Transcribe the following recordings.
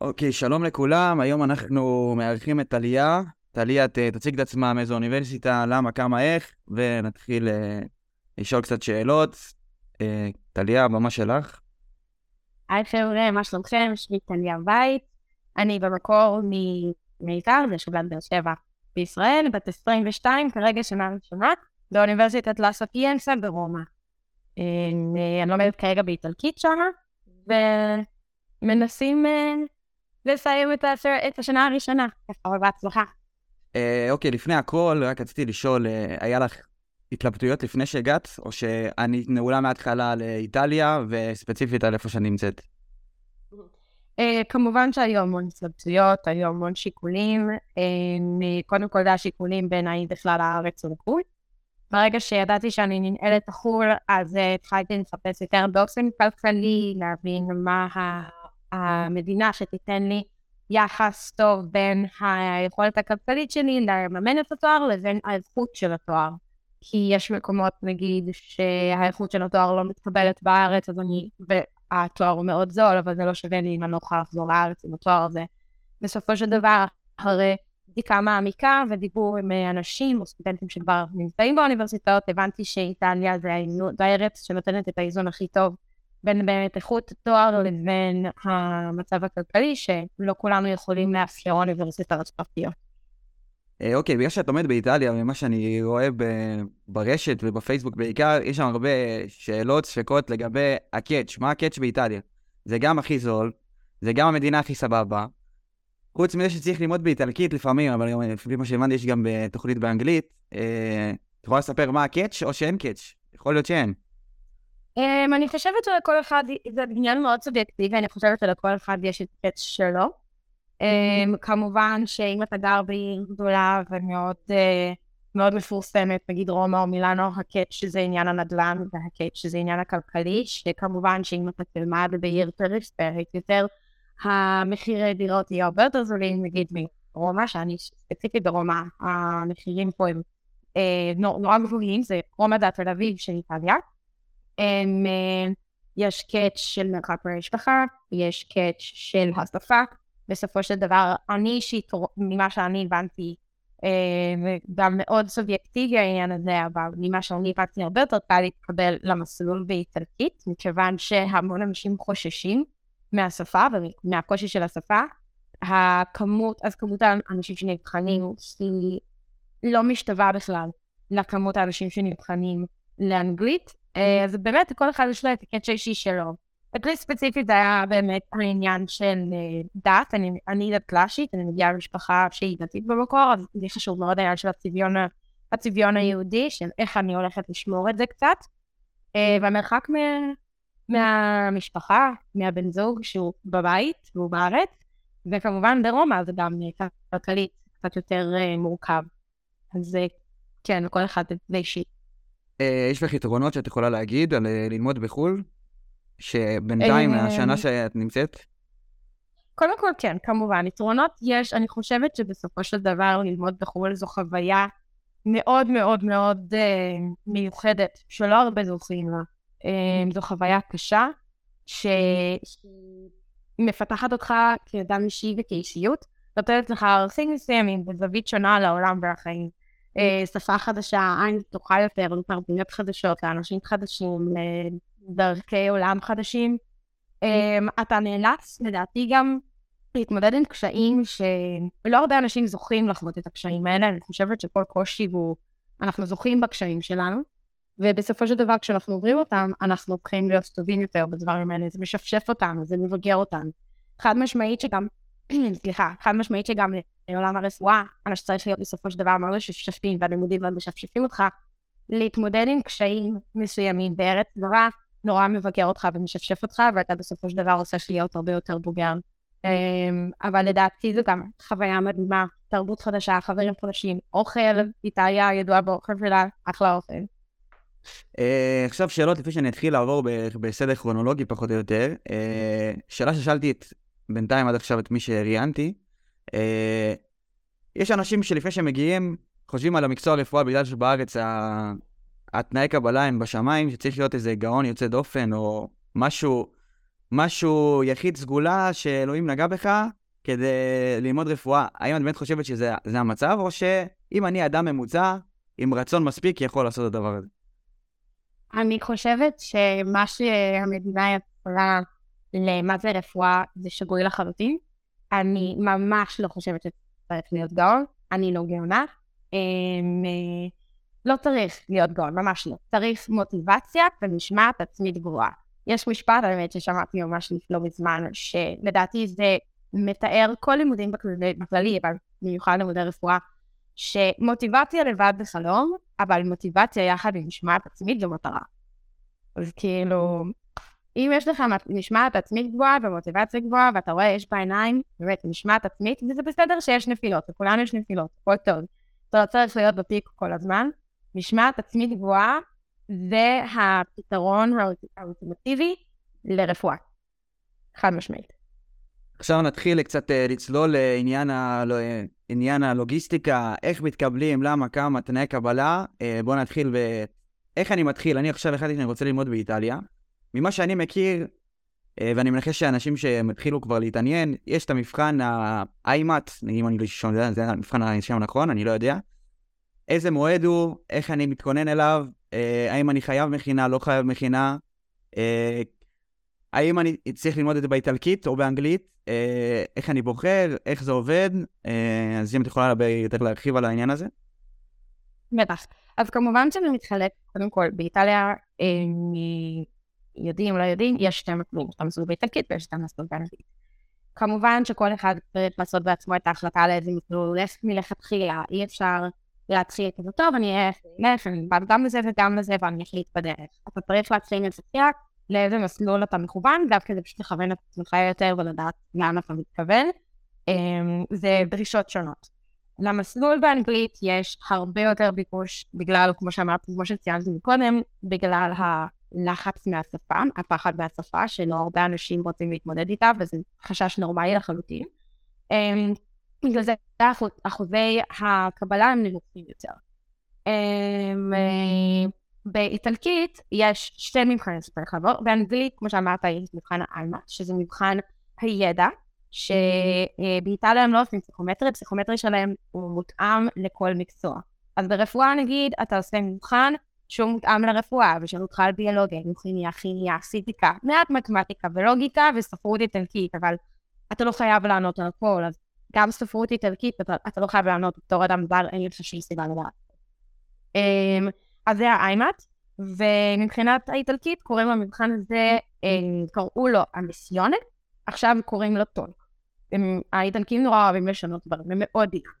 אוקיי, שלום לכולם, היום אנחנו מארחים את טליה. טליה תציג את עצמה מאיזו אוניברסיטה, למה, כמה, איך, ונתחיל אה, לשאול קצת שאלות. אה, טליה, הבמה שלך. היי חבר'ה, מה שלומכם? שמי טליה בית. אני במקור ממיתר, זה שולת באר שבע בישראל, בת 22, כרגע שנה ראשונה, באוניברסיטת לה ספיאנסה ברומא. אה, אני לומדת כרגע באיטלקית שמה, ומנסים אה, לסיים את הש- את השנה הראשונה, ככה בהצלחה. אה, אוקיי, לפני הכל, רק רציתי לשאול, אה, היה לך התלבטויות לפני שהגעת, או שאני נעולה מההתחלה לאיטליה, וספציפית על איפה שאני נמצאת? Uh, כמובן שהיו המון התלבטויות, היו המון שיקולים. Uh, קודם כל זה השיקולים בין האם בכלל הארץ או לחו"ל. ברגע שידעתי שאני ננעלת לחו"ל, אז uh, התחלתי לחפש יותר באופן כלכלי, להבין מה ה- המדינה שתיתן לי יחס טוב בין היכולת הכלכלית שלי לממן את התואר לבין האיכות של התואר. כי יש מקומות, נגיד, שהאיכות של התואר לא מתקבלת בארץ, אז אני, והתואר הוא מאוד זול, אבל זה לא שווה לי אם אני לא יכולה לחזור לארץ עם התואר הזה. בסופו של דבר, אחרי בדיקה מעמיקה ודיבור עם אנשים או סטודנטים שכבר נמצאים באוניברסיטאות, הבנתי שאיטליה זה הארץ שנותנת את האיזון הכי טוב בין באמת איכות התואר לבין המצב הכלכלי, שלא כולנו יכולים לאפשר אוניברסיטאות פרטיות. אה, אוקיי, בגלל שאת לומדת באיטליה, ממה שאני רואה ב- ברשת ובפייסבוק בעיקר, יש שם הרבה שאלות, ספקות לגבי ה catch, מה ה catch באיטליה? זה גם הכי זול, זה גם המדינה הכי סבבה. חוץ מזה שצריך ללמוד באיטלקית לפעמים, אבל לפי מה שהבנתי יש גם תוכנית באנגלית. אה, את יכולה לספר מה הקאץ' או שאין קאץ'? יכול להיות שאין. Um, אני חושבת שלכל אחד, זה עניין מאוד סובייקטיבי, אני חושבת שלכל אחד יש את הקץ שלו. Um, כמובן שאם אתה גר בעיר גדולה ומאוד uh, מאוד מפורסמת, נגיד רומא או מילאנו, הקץ שזה עניין הנדל"ן והקץ שזה עניין הכלכלי, שכמובן שאם אתה תלמד בעיר פריספרית יותר, המחירי דירות יהיו הרבה יותר זולים, נגיד מרומא, שאני ספציפית ברומא, המחירים פה הם אה, נור- נורא גבוהים, זה רומא זה תל אביב של איטליה. הם, אה, יש קאץ' של מרחק מהמשפחה, יש קאץ' של השפה. בסופו של דבר, אני אישית, ממה שאני הבנתי, אה, גם מאוד סובייקטיבי העניין הזה, אבל ממה שאני הבנתי הרבה יותר קל להתקבל למסלול באיטלקית, מכיוון שהמון אנשים חוששים מהשפה ומהקושי של השפה. הכמות, אז כמות האנשים שנבחנים היא לא משתווה בכלל לכמות האנשים שנבחנים לאנגלית. אה, אז באמת, כל אחד יש לו את הקאץ' האישי שלו. אצלי ספציפית זה היה באמת העניין של אה, דת, אני, אני דת קלאשית, אני מגיעה ממשפחה שהיא דתית במקור, אז לי חשוב מאוד העניין של הצביון, הצביון היהודי, של איך אני הולכת לשמור את זה קצת. אה, והמרחק מה, מהמשפחה, מהבן זוג שהוא בבית, והוא בארץ, וכמובן ברומא זה גם כלכלית קצת יותר מורכב. אז כן, לכל אחד זה אישי. אה, יש לך יתרונות שאת יכולה להגיד על אה, ללמוד בחו"ל? שבינתיים, אה, השנה שאת נמצאת? קודם כל כן, כמובן, יתרונות יש, אני חושבת שבסופו של דבר ללמוד בחו"ל זו חוויה מאוד מאוד מאוד אה, מיוחדת, שלא הרבה זוכים לה. אה, זו חוויה קשה, שהיא מפתחת אותך כאדם אישי וכאישיות, נותנת לך ערכים מסוימים וזווית שונה והחיים. אה, שפה חדשה, עין פתוחה יותר, לתרבויות חדשות, לאנשים חדשים, לדרכי עולם חדשים. Um, אתה נאלץ, לדעתי, גם להתמודד עם קשיים שלא הרבה אנשים זוכים לחוות את הקשיים האלה, אני חושבת שכל קושי הוא, אנחנו זוכים בקשיים שלנו, ובסופו של דבר כשאנחנו עוברים אותם, אנחנו הופכים להיות טובים יותר בדברים האלה, זה משפשף אותנו, זה מבגר אותנו. חד משמעית שגם, סליחה, חד משמעית שגם לעולם הרפואה, אנשים צריך להיות בסופו של דבר מאוד משפשפים, והלימודים מאוד משפשפים אותך, להתמודד עם קשיים מסוימים בארץ זרה, נורא מבקר אותך ומשפשף אותך, ואתה בסופו של דבר עושה להיות הרבה יותר בוגר. אמ, אבל לדעתי זו גם חוויה מדהימה, תרבות חדשה, חברים חדשים, אוכל, איטליה ידועה באוכל שלה, אחלה אוכל. אה, עכשיו שאלות לפני שאני אתחיל לעבור בסדר כרונולוגי פחות או יותר. אה, שאלה ששאלתי בינתיים עד עכשיו את מי שראיינתי. אה, יש אנשים שלפני שהם מגיעים חושבים על המקצוע רפואה בגלל שבארץ ה- התנאי קבלה הם בשמיים, שצריך להיות איזה גאון יוצא דופן או משהו משהו יחיד סגולה שאלוהים נגע בך כדי ללמוד רפואה. האם את באמת חושבת שזה המצב, או שאם אני אדם ממוצע, עם רצון מספיק, יכול לעשות את הדבר הזה? אני חושבת שמה שהמדינה יכולה למה זה רפואה זה שגוי לחלוטין. אני ממש לא חושבת שצריך להיות גאון, אני לא גאונה. אמ, אה, לא צריך להיות גאון, ממש לא. צריך מוטיבציה ומשמעת עצמית גבוהה. יש משפט, האמת, ששמעתי ממש לא מזמן, שלדעתי זה מתאר כל לימודים בכללי, אבל במיוחד לימודי רפואה, שמוטיבציה לבד בחלום, אבל מוטיבציה יחד עם משמעת עצמית זו מטרה. אז כאילו, אם יש לך משמעת עצמית גבוהה ומוטיבציה גבוהה, ואתה רואה, יש בעיניים, באמת, משמעת עצמית, וזה בסדר שיש נפילות, לכולנו יש נפילות, הכל טוב. אתה לא צריך להיות בפיק כל הזמן. משמעת עצמית גבוהה זה הפתרון האולטימטיבי לרפואה. חד משמעית. עכשיו נתחיל קצת אה, לצלול לעניין עניין הלוגיסטיקה, איך מתקבלים, למה, כמה, תנאי קבלה. אה, בואו נתחיל ב... איך אני מתחיל? אני עכשיו החלטתי שאני רוצה ללמוד באיטליה. ממה שאני מכיר, אה, ואני מנחש שאנשים שהם התחילו כבר להתעניין, יש את המבחן ה-IMAT, אם אני לא שומע, זה המבחן השם הנכון, אני לא יודע. איזה מועד הוא, איך אני מתכונן אליו, אה, האם אני חייב מכינה, לא חייב מכינה, אה, האם אני צריך ללמוד את זה באיטלקית או באנגלית, איך אני בוחר, איך זה עובד, אז אם את יכולה יותר להרחיב על העניין הזה. בטח. אז כמובן שזה מתחלק, קודם כל, באיטליה, יודעים, לא יודעים, יש שתי מסלולים, יש את המסלול באיטלקית ויש את המסלול באנגלית. כמובן שכל אחד צריך לעשות בעצמו את ההחלטה לאיזה מסלול הולך מלכתחילה, אי אפשר להתחיל כזה טוב, אני אלך, אני בא גם לזה וגם לזה ואני אחליט בדרך. אתה צריך להתחיל מלכתחילה לאיזה מסלול אתה מכוון, דווקא כדי פשוט לכוון את עצמך יותר ולדעת לאן אתה מתכוון. אמ, זה דרישות שונות. למסלול באנגלית יש הרבה יותר ביקוש בגלל, כמו שאמרתי, כמו שציינתי קודם, בגלל הלחץ מהשפה, הפחד מהשפה, שלא הרבה אנשים רוצים להתמודד איתה, וזה חשש נורמלי לחלוטין. אמ, בגלל זה אחוזי הקבלה הם נמוכים יותר. אמ, באיטלקית יש שתי מבחנים שצריך לעבור, באנגלית, כמו שאמרת, יש מבחן האלמה, שזה מבחן הידע, שבאיטליה הם לא עושים פסיכומטרי, הפסיכומטרי שלהם הוא מותאם לכל מקצוע. אז ברפואה נגיד, אתה עושה מבחן שהוא מותאם לרפואה, ושאלו אותך על ביולוגיה, כימיה, כימיה, פיזיקה, מעט מתמטיקה ולוגיקה וספרות איטלקית, אבל אתה לא חייב לענות על הכל, אז גם ספרות איטלקית, אתה, אתה לא חייב לענות בתור אדם זר, אין לך שום סיבה לדעת. אמ, אז זה האיימאט, ומבחינת האיטלקית קוראים למבחן הזה, אמ, קראו לו המיסיונה, עכשיו קוראים לו טונק. האיטלקים נורא אוהבים לשנות דברים, הם מאוד דיקים.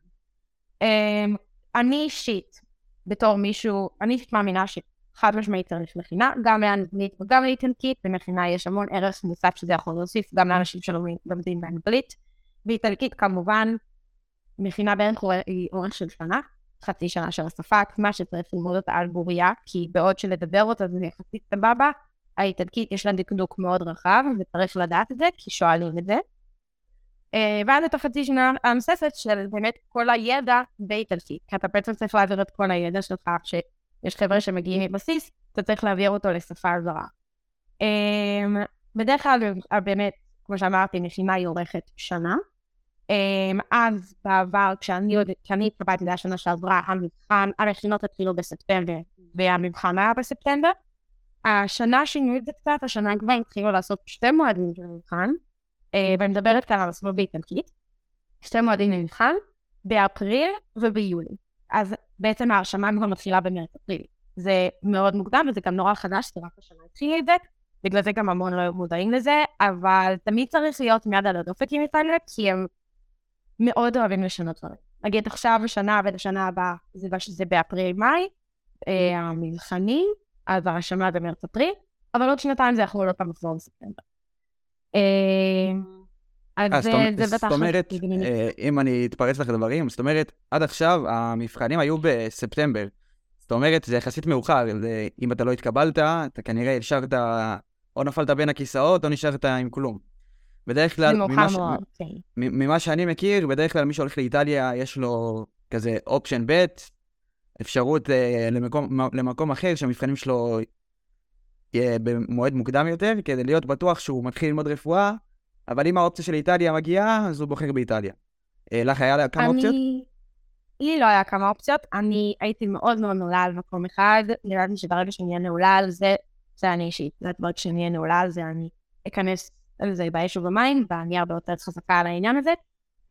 אמ, אני אישית, בתור מישהו, אני מאמינה שחד משמעית צריך מכינה, גם לאנגלית וגם לאיטלקית, במכינה יש המון ערך מוסף שזה יכול להוסיף גם לאנשים שלומדים באנגלית. באיטלקית כמובן, מכינה בערך היא אורך של שנה, חצי שנה של השפה עצמה שצריך ללמוד אותה על בוריה, כי בעוד שלדבר אותה זה יחסית סבבה, האיטלקית יש לה דקדוק מאוד רחב, וצריך לדעת את זה, כי שואלים את זה. Uh, ואז את החצי שנה הנוספת של באמת כל הידע באיטלקית, כי אתה בעצם צריך להעביר את כל הידע שלך, שיש חבר'ה שמגיעים מבסיס, אתה צריך להעביר אותו לשפה זרה. Um, בדרך כלל באמת, כמו שאמרתי, מכינה היא אורכת שנה. אז בעבר, כשאני התקבלתי לשנה שעברה, המבחן, המכינות התחילו בספטמבר, והמבחן היה בספטמבר. השנה שינו את זה קצת, השנה כבר התחילו לעשות שתי מועדים של המבחן, ואני מדברת כאן על עצמו באיטלקית, שתי מועדים למבחן, באפריל וביולי. אז בעצם ההרשמה כבר מתחילה במרץ-אפריל. זה מאוד מוקדם וזה גם נורא חדש, זה רק השנה התחילה את זה, בגלל זה גם המון לא מודעים לזה, אבל תמיד צריך להיות מיד על הדופק עם איטליה, כי הם מאוד אוהבים לשנות דברים. נגיד עכשיו השנה ולשנה הבאה זה, זה באפריל-מאי, אה, המבחנים, אז הרשמה זה מרץ-אפריל, אבל עוד שנתיים זה יכול עוד פעם לחזור בספטמבר. אה, אז אה, זה בטח... זאת אומרת, אם אני אתפרץ לך לדברים, זאת אומרת, עד עכשיו המבחנים היו בספטמבר. זאת אומרת, זה יחסית מאוחר, אם אתה לא התקבלת, אתה כנראה השארת, או נפלת בין הכיסאות, או נשארת עם כלום. בדרך כלל, ממה, ש... כן. ממה שאני מכיר, בדרך כלל מי שהולך לאיטליה, יש לו כזה אופשן ב', אפשרות uh, למקום, למקום אחר שהמבחנים שלו במועד מוקדם יותר, כדי להיות בטוח שהוא מתחיל ללמוד רפואה, אבל אם האופציה של איטליה מגיעה, אז הוא בוחר באיטליה. לך היה כמה אני... אופציות? לי לא היה כמה אופציות, אני הייתי מאוד מאוד נעולה על מקום אחד, נראה לי שברגע שאני אהיה נעולה על זה, זה אני אישית, זה ברגע שאני אהיה נעולה על זה, אני אכנס על זה באש ובמים, ואני הרבה יותר חזקה על העניין הזה.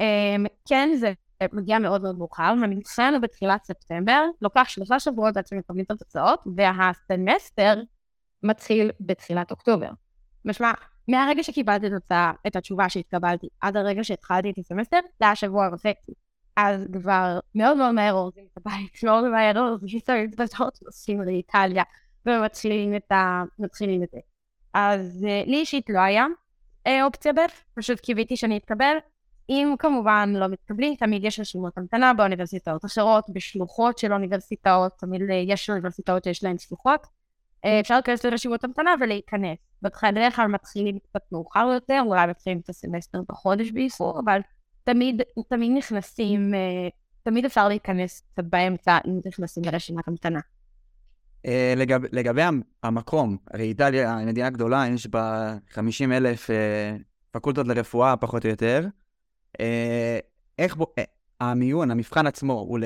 Um, כן, זה מגיע מאוד מאוד מאוחר, והמבחן בתחילת ספטמבר, לוקח שלושה שבועות עד שמקבלים את התוצאות, והסמסטר מתחיל בתחילת אוקטובר. משמע, מהרגע שקיבלתי את, התוצאה, את התשובה שהתקבלתי עד הרגע שהתחלתי את הסמסטר, זה היה שבוע וחצי. אז כבר מאוד מאוד מהר אורזים את הבית, מאוד מהר אורזים את המזוודות, נוסעים לאיטליה, ומתחילים את, ה... מתחילים את זה. אז uh, לי אישית לא היה uh, אופציה ב', פשוט קיוויתי שאני אתקבל. אם כמובן לא מתקבלים, תמיד יש רשימות המתנה באוניברסיטאות אחרות, בשלוחות של אוניברסיטאות, תמיד uh, יש אוניברסיטאות שיש להן שלוחות. Uh, אפשר להיכנס לרשימות המתנה ולהיכנס. בדרך כלל מתחילים קצת מאוחר יותר, אולי מתחילים את הסמסטר בחודש באיחור, אבל תמיד, תמיד נכנסים, אה, תמיד אפשר להיכנס קצת באמצע אם נכנסים לרשימת המתנה. אה, לגב, לגבי המקום, הרי איטליה היא מדינה גדולה, יש בה 50 אלף אה, פקולטות לרפואה פחות או יותר. איך בו, המיון, המבחן עצמו, הוא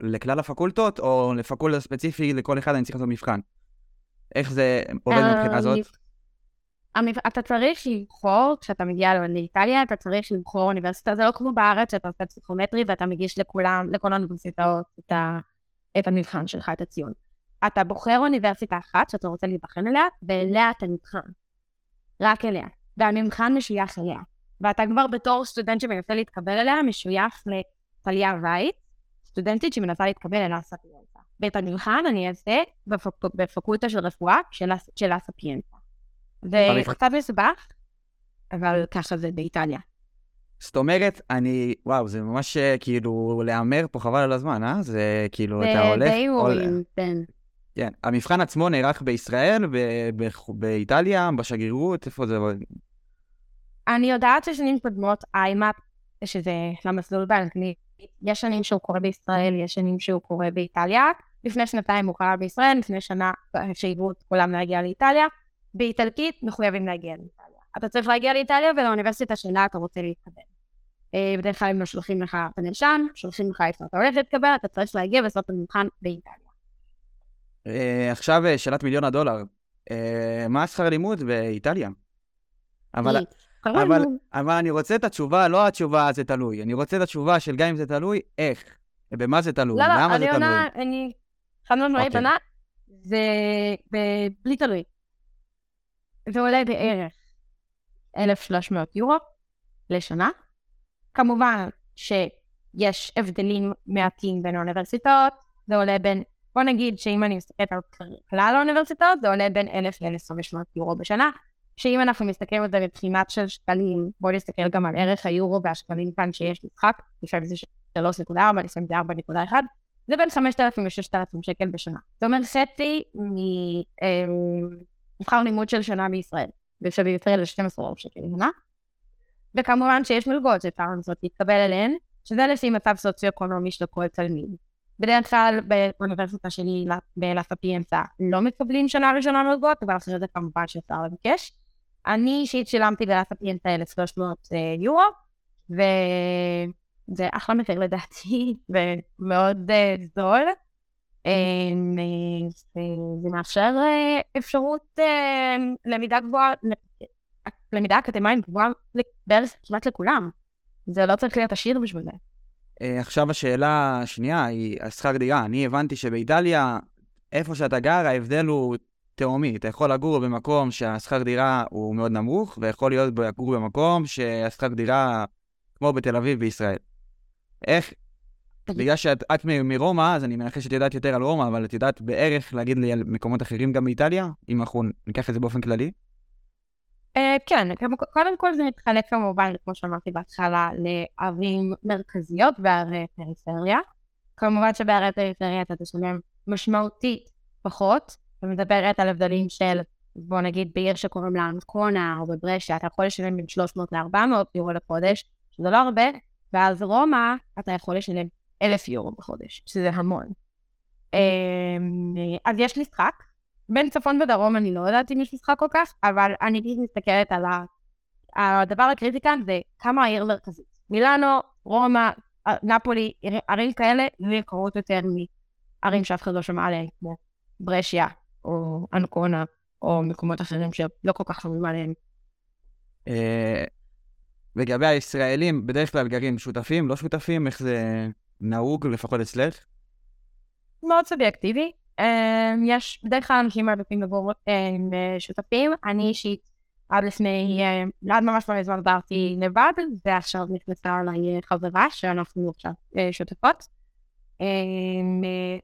לכלל הפקולטות, או לפקולטה ספציפי, לכל אחד אני צריך לעשות מבחן? איך זה עובד מבחינה הזאת? אתה צריך לבחור, כשאתה מגיע לאיטליה, אתה צריך לבחור אוניברסיטה, זה לא כמו בארץ, שאתה עושה פסיכומטרי ואתה מגיש לכולם, לכל האוניברסיטאות את, ה, את המבחן שלך, את הציון. אתה בוחר אוניברסיטה אחת שאתה רוצה להיבחן אליה, ואליה אתה נבחן. רק אליה. והמבחן משוייך אליה. ואתה כבר בתור סטודנט שמנסה להתקבל אליה, משוייך לטליה וייט, סטודנטית שמנסה להתקבל אליה ספיאנטה. ואת המבחן אני אעשה בפק... בפקולטה של רפואה של הספיאנטה. זה קצת מסובך, אבל ככה זה באיטליה. זאת אומרת, אני, וואו, זה ממש אה, כאילו להמר פה חבל על הזמן, אה? זה כאילו, אתה הולך... זה די וורים, כן. כן. המבחן עצמו נערך בישראל, באיטליה, בשגרירות, איפה זה? אני יודעת ששנים קודמות, איימאפ, שזה למסלול באנגלית, יש שנים שהוא קורה בישראל, יש שנים שהוא קורה באיטליה. לפני שנתיים הוא קרה בישראל, לפני שנה שהיוו את כולם להגיע לאיטליה. באיטלקית מחויבים להגיע לאיטליה. אתה צריך להגיע לאיטליה ולאוניברסיטה שלה אתה רוצה להתקבל. אה, בדרך כלל הם לא שולחים לך את הנרשם, שולחים לך איפה אתה הולך להתקבל, אתה צריך להגיע ולעשות את המבחן באיטליה. אה, עכשיו אה, שאלת מיליון הדולר. מה שכר לימוד באיטליה? אבל, אבל, אבל אני רוצה את התשובה, לא התשובה זה תלוי. אני רוצה את התשובה של גם אם זה תלוי, איך. במה זה תלוי? לא, לא, למה זה תלוי? עונה, אני... חד משמעית עונה, זה בלי תלוי. זה עולה בערך 1,300 יורו לשנה. כמובן שיש הבדלים מעטים בין האוניברסיטאות, זה עולה בין, בוא נגיד שאם אני מסתכלת על כלל האוניברסיטאות, זה עולה בין 1,000 ל-1,500 יורו בשנה, שאם אנחנו מסתכלים על זה מבחינת של שקלים, בואו נסתכל גם על ערך היורו והשקלים כאן שיש משחק, לפעמים זה 3.4, לפעמים זה 4.1, זה בין 5,000 ל-6,000 שקל בשנה. זאת אומרת, חצי. אמ, מבחר לימוד של שנה בישראל, ושבישראל זה 12 שקל לשנה. וכמובן שיש מלגות שאפשר לנסות להתקבל אליהן, שזה לפי מצב סוציו-אקונומי של כל תלמיד. בדרך כלל באוניברסיטה שלי בלספיאנסה לא מקבלים שנה ראשונה מלגות, אבל אחרי זה כמובן שאפשר לבקש. אני אישית שילמתי בלספיאנסה 1,300 אה, יורו, וזה אחלה מחיר לדעתי, ומאוד אה, זול. אמ, זה מאפשר אה, אפשרות אה, למידה גבוהה, למידה אקדמית גבוהה בערך כמעט לכולם. זה לא צריך להיות עשיר בשביל זה. אה, עכשיו השאלה השנייה היא השכר דירה. אני הבנתי שבאיטליה, איפה שאתה גר, ההבדל הוא תהומי. אתה יכול לגור במקום שהשכר דירה הוא מאוד נמוך, ויכול להיות לגור במקום שהשכר דירה כמו בתל אביב בישראל. איך, בגלל שאת את מרומא, אז אני מנחש שאת יודעת יותר על רומא, אבל את יודעת בערך להגיד לי על מקומות אחרים גם באיטליה, אם אנחנו ניקח את זה באופן כללי? Uh, כן, קודם כל זה מתחלק כמובן, כמו שאמרתי בהתחלה, לערים מרכזיות וערי פריפריה. כמובן שבערי פריפריה אתה תשלם משמעותית פחות, ומדברת על הבדלים של, בוא נגיד, בעיר שקוראים לה אנקונה או בברשע, אתה יכול לשלם בין 300 ל-400 יורו לחודש, שזה לא הרבה, ואז רומא, אתה יכול לשלם אלף יורו בחודש, שזה המון. אמ, אז יש משחק בין צפון ודרום אני לא יודעת אם יש משחק כל כך, אבל אני פשוט מסתכלת על. הדבר הקריטי כאן זה כמה העיר מרכזית. מילאנו, רומא, נפולי, ערים כאלה, לא יקרות יותר מערים שאף אחד לא שמע עליהן, כמו ברשיה, או אנקונה, או מקומות אחרים שלא כל כך שומעים עליהם. אה, לגבי הישראלים, בדרך כלל גרים שותפים, לא שותפים, איך זה נהוג, לפחות אצלך? מאוד סובייקטיבי. אה, יש בדרך כלל אנשים מעדיפים לגור עם אה, שותפים. אני אישית עד לפני, עד ממש לא זמן עברתי לבד, ועכשיו נכנסה אליי חברה שאנחנו עכשיו שותפות.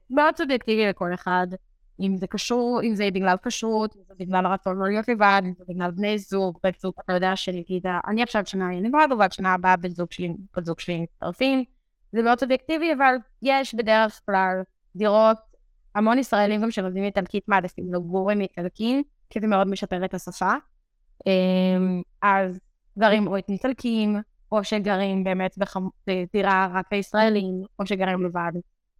מאוד סובייקטיבי לכל אחד. אם זה קשור, אם זה בגלל כשרות, אם זה בגלל הרצון לא להיות לבד, אם זה בגלל בני זוג, בן זוג, אתה יודע שנגיד, אני עכשיו שנה לבד, אבל שנה הבאה בן זוג שלי, בן זוג שלי מצטרפים. זה מאוד סובייקטיבי, אבל יש בדרך כלל דירות, המון ישראלים גם שלומדים איטלקית מעדיפים לגור עם איטלקים, כי זה מאוד משפר את השפה. אמ, אז גרים או את איטלקים, או שגרים באמת בדירה רק הישראלים, או שגרים לבד.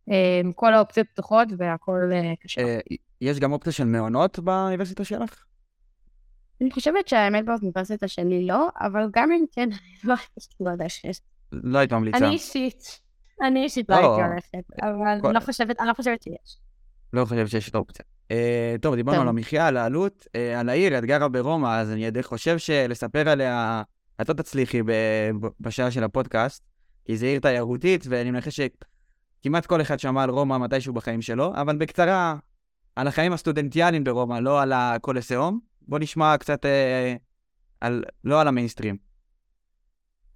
אמ, כל האופציות פתוחות והכל אה, קשה. אה, יש גם אופציה של מעונות באוניברסיטה שלך? אני חושבת שהאמת באוניברסיטה שלי לא, אבל גם אם כן, לא יודעת שיש. לא היית ממליצה. אני אישית, אני אישית לא הייתי לא. הולכת, אבל אני לא חושבת, אני לא חושבת שיש. לא חושבת שיש את האופציה. אה, טוב, דיברנו על המחיה, על העלות, על העיר, את גרה ברומא, אז אני חושב שלספר עליה, את לא תצליחי בשעה של הפודקאסט, כי זו עיר תיירותית, ואני מנחש כמעט כל אחד שמע על רומא מתישהו בחיים שלו, אבל בקצרה, על החיים הסטודנטיאליים ברומא, לא על הקולסיאום. בוא נשמע קצת אה, על, לא על המיינסטרים.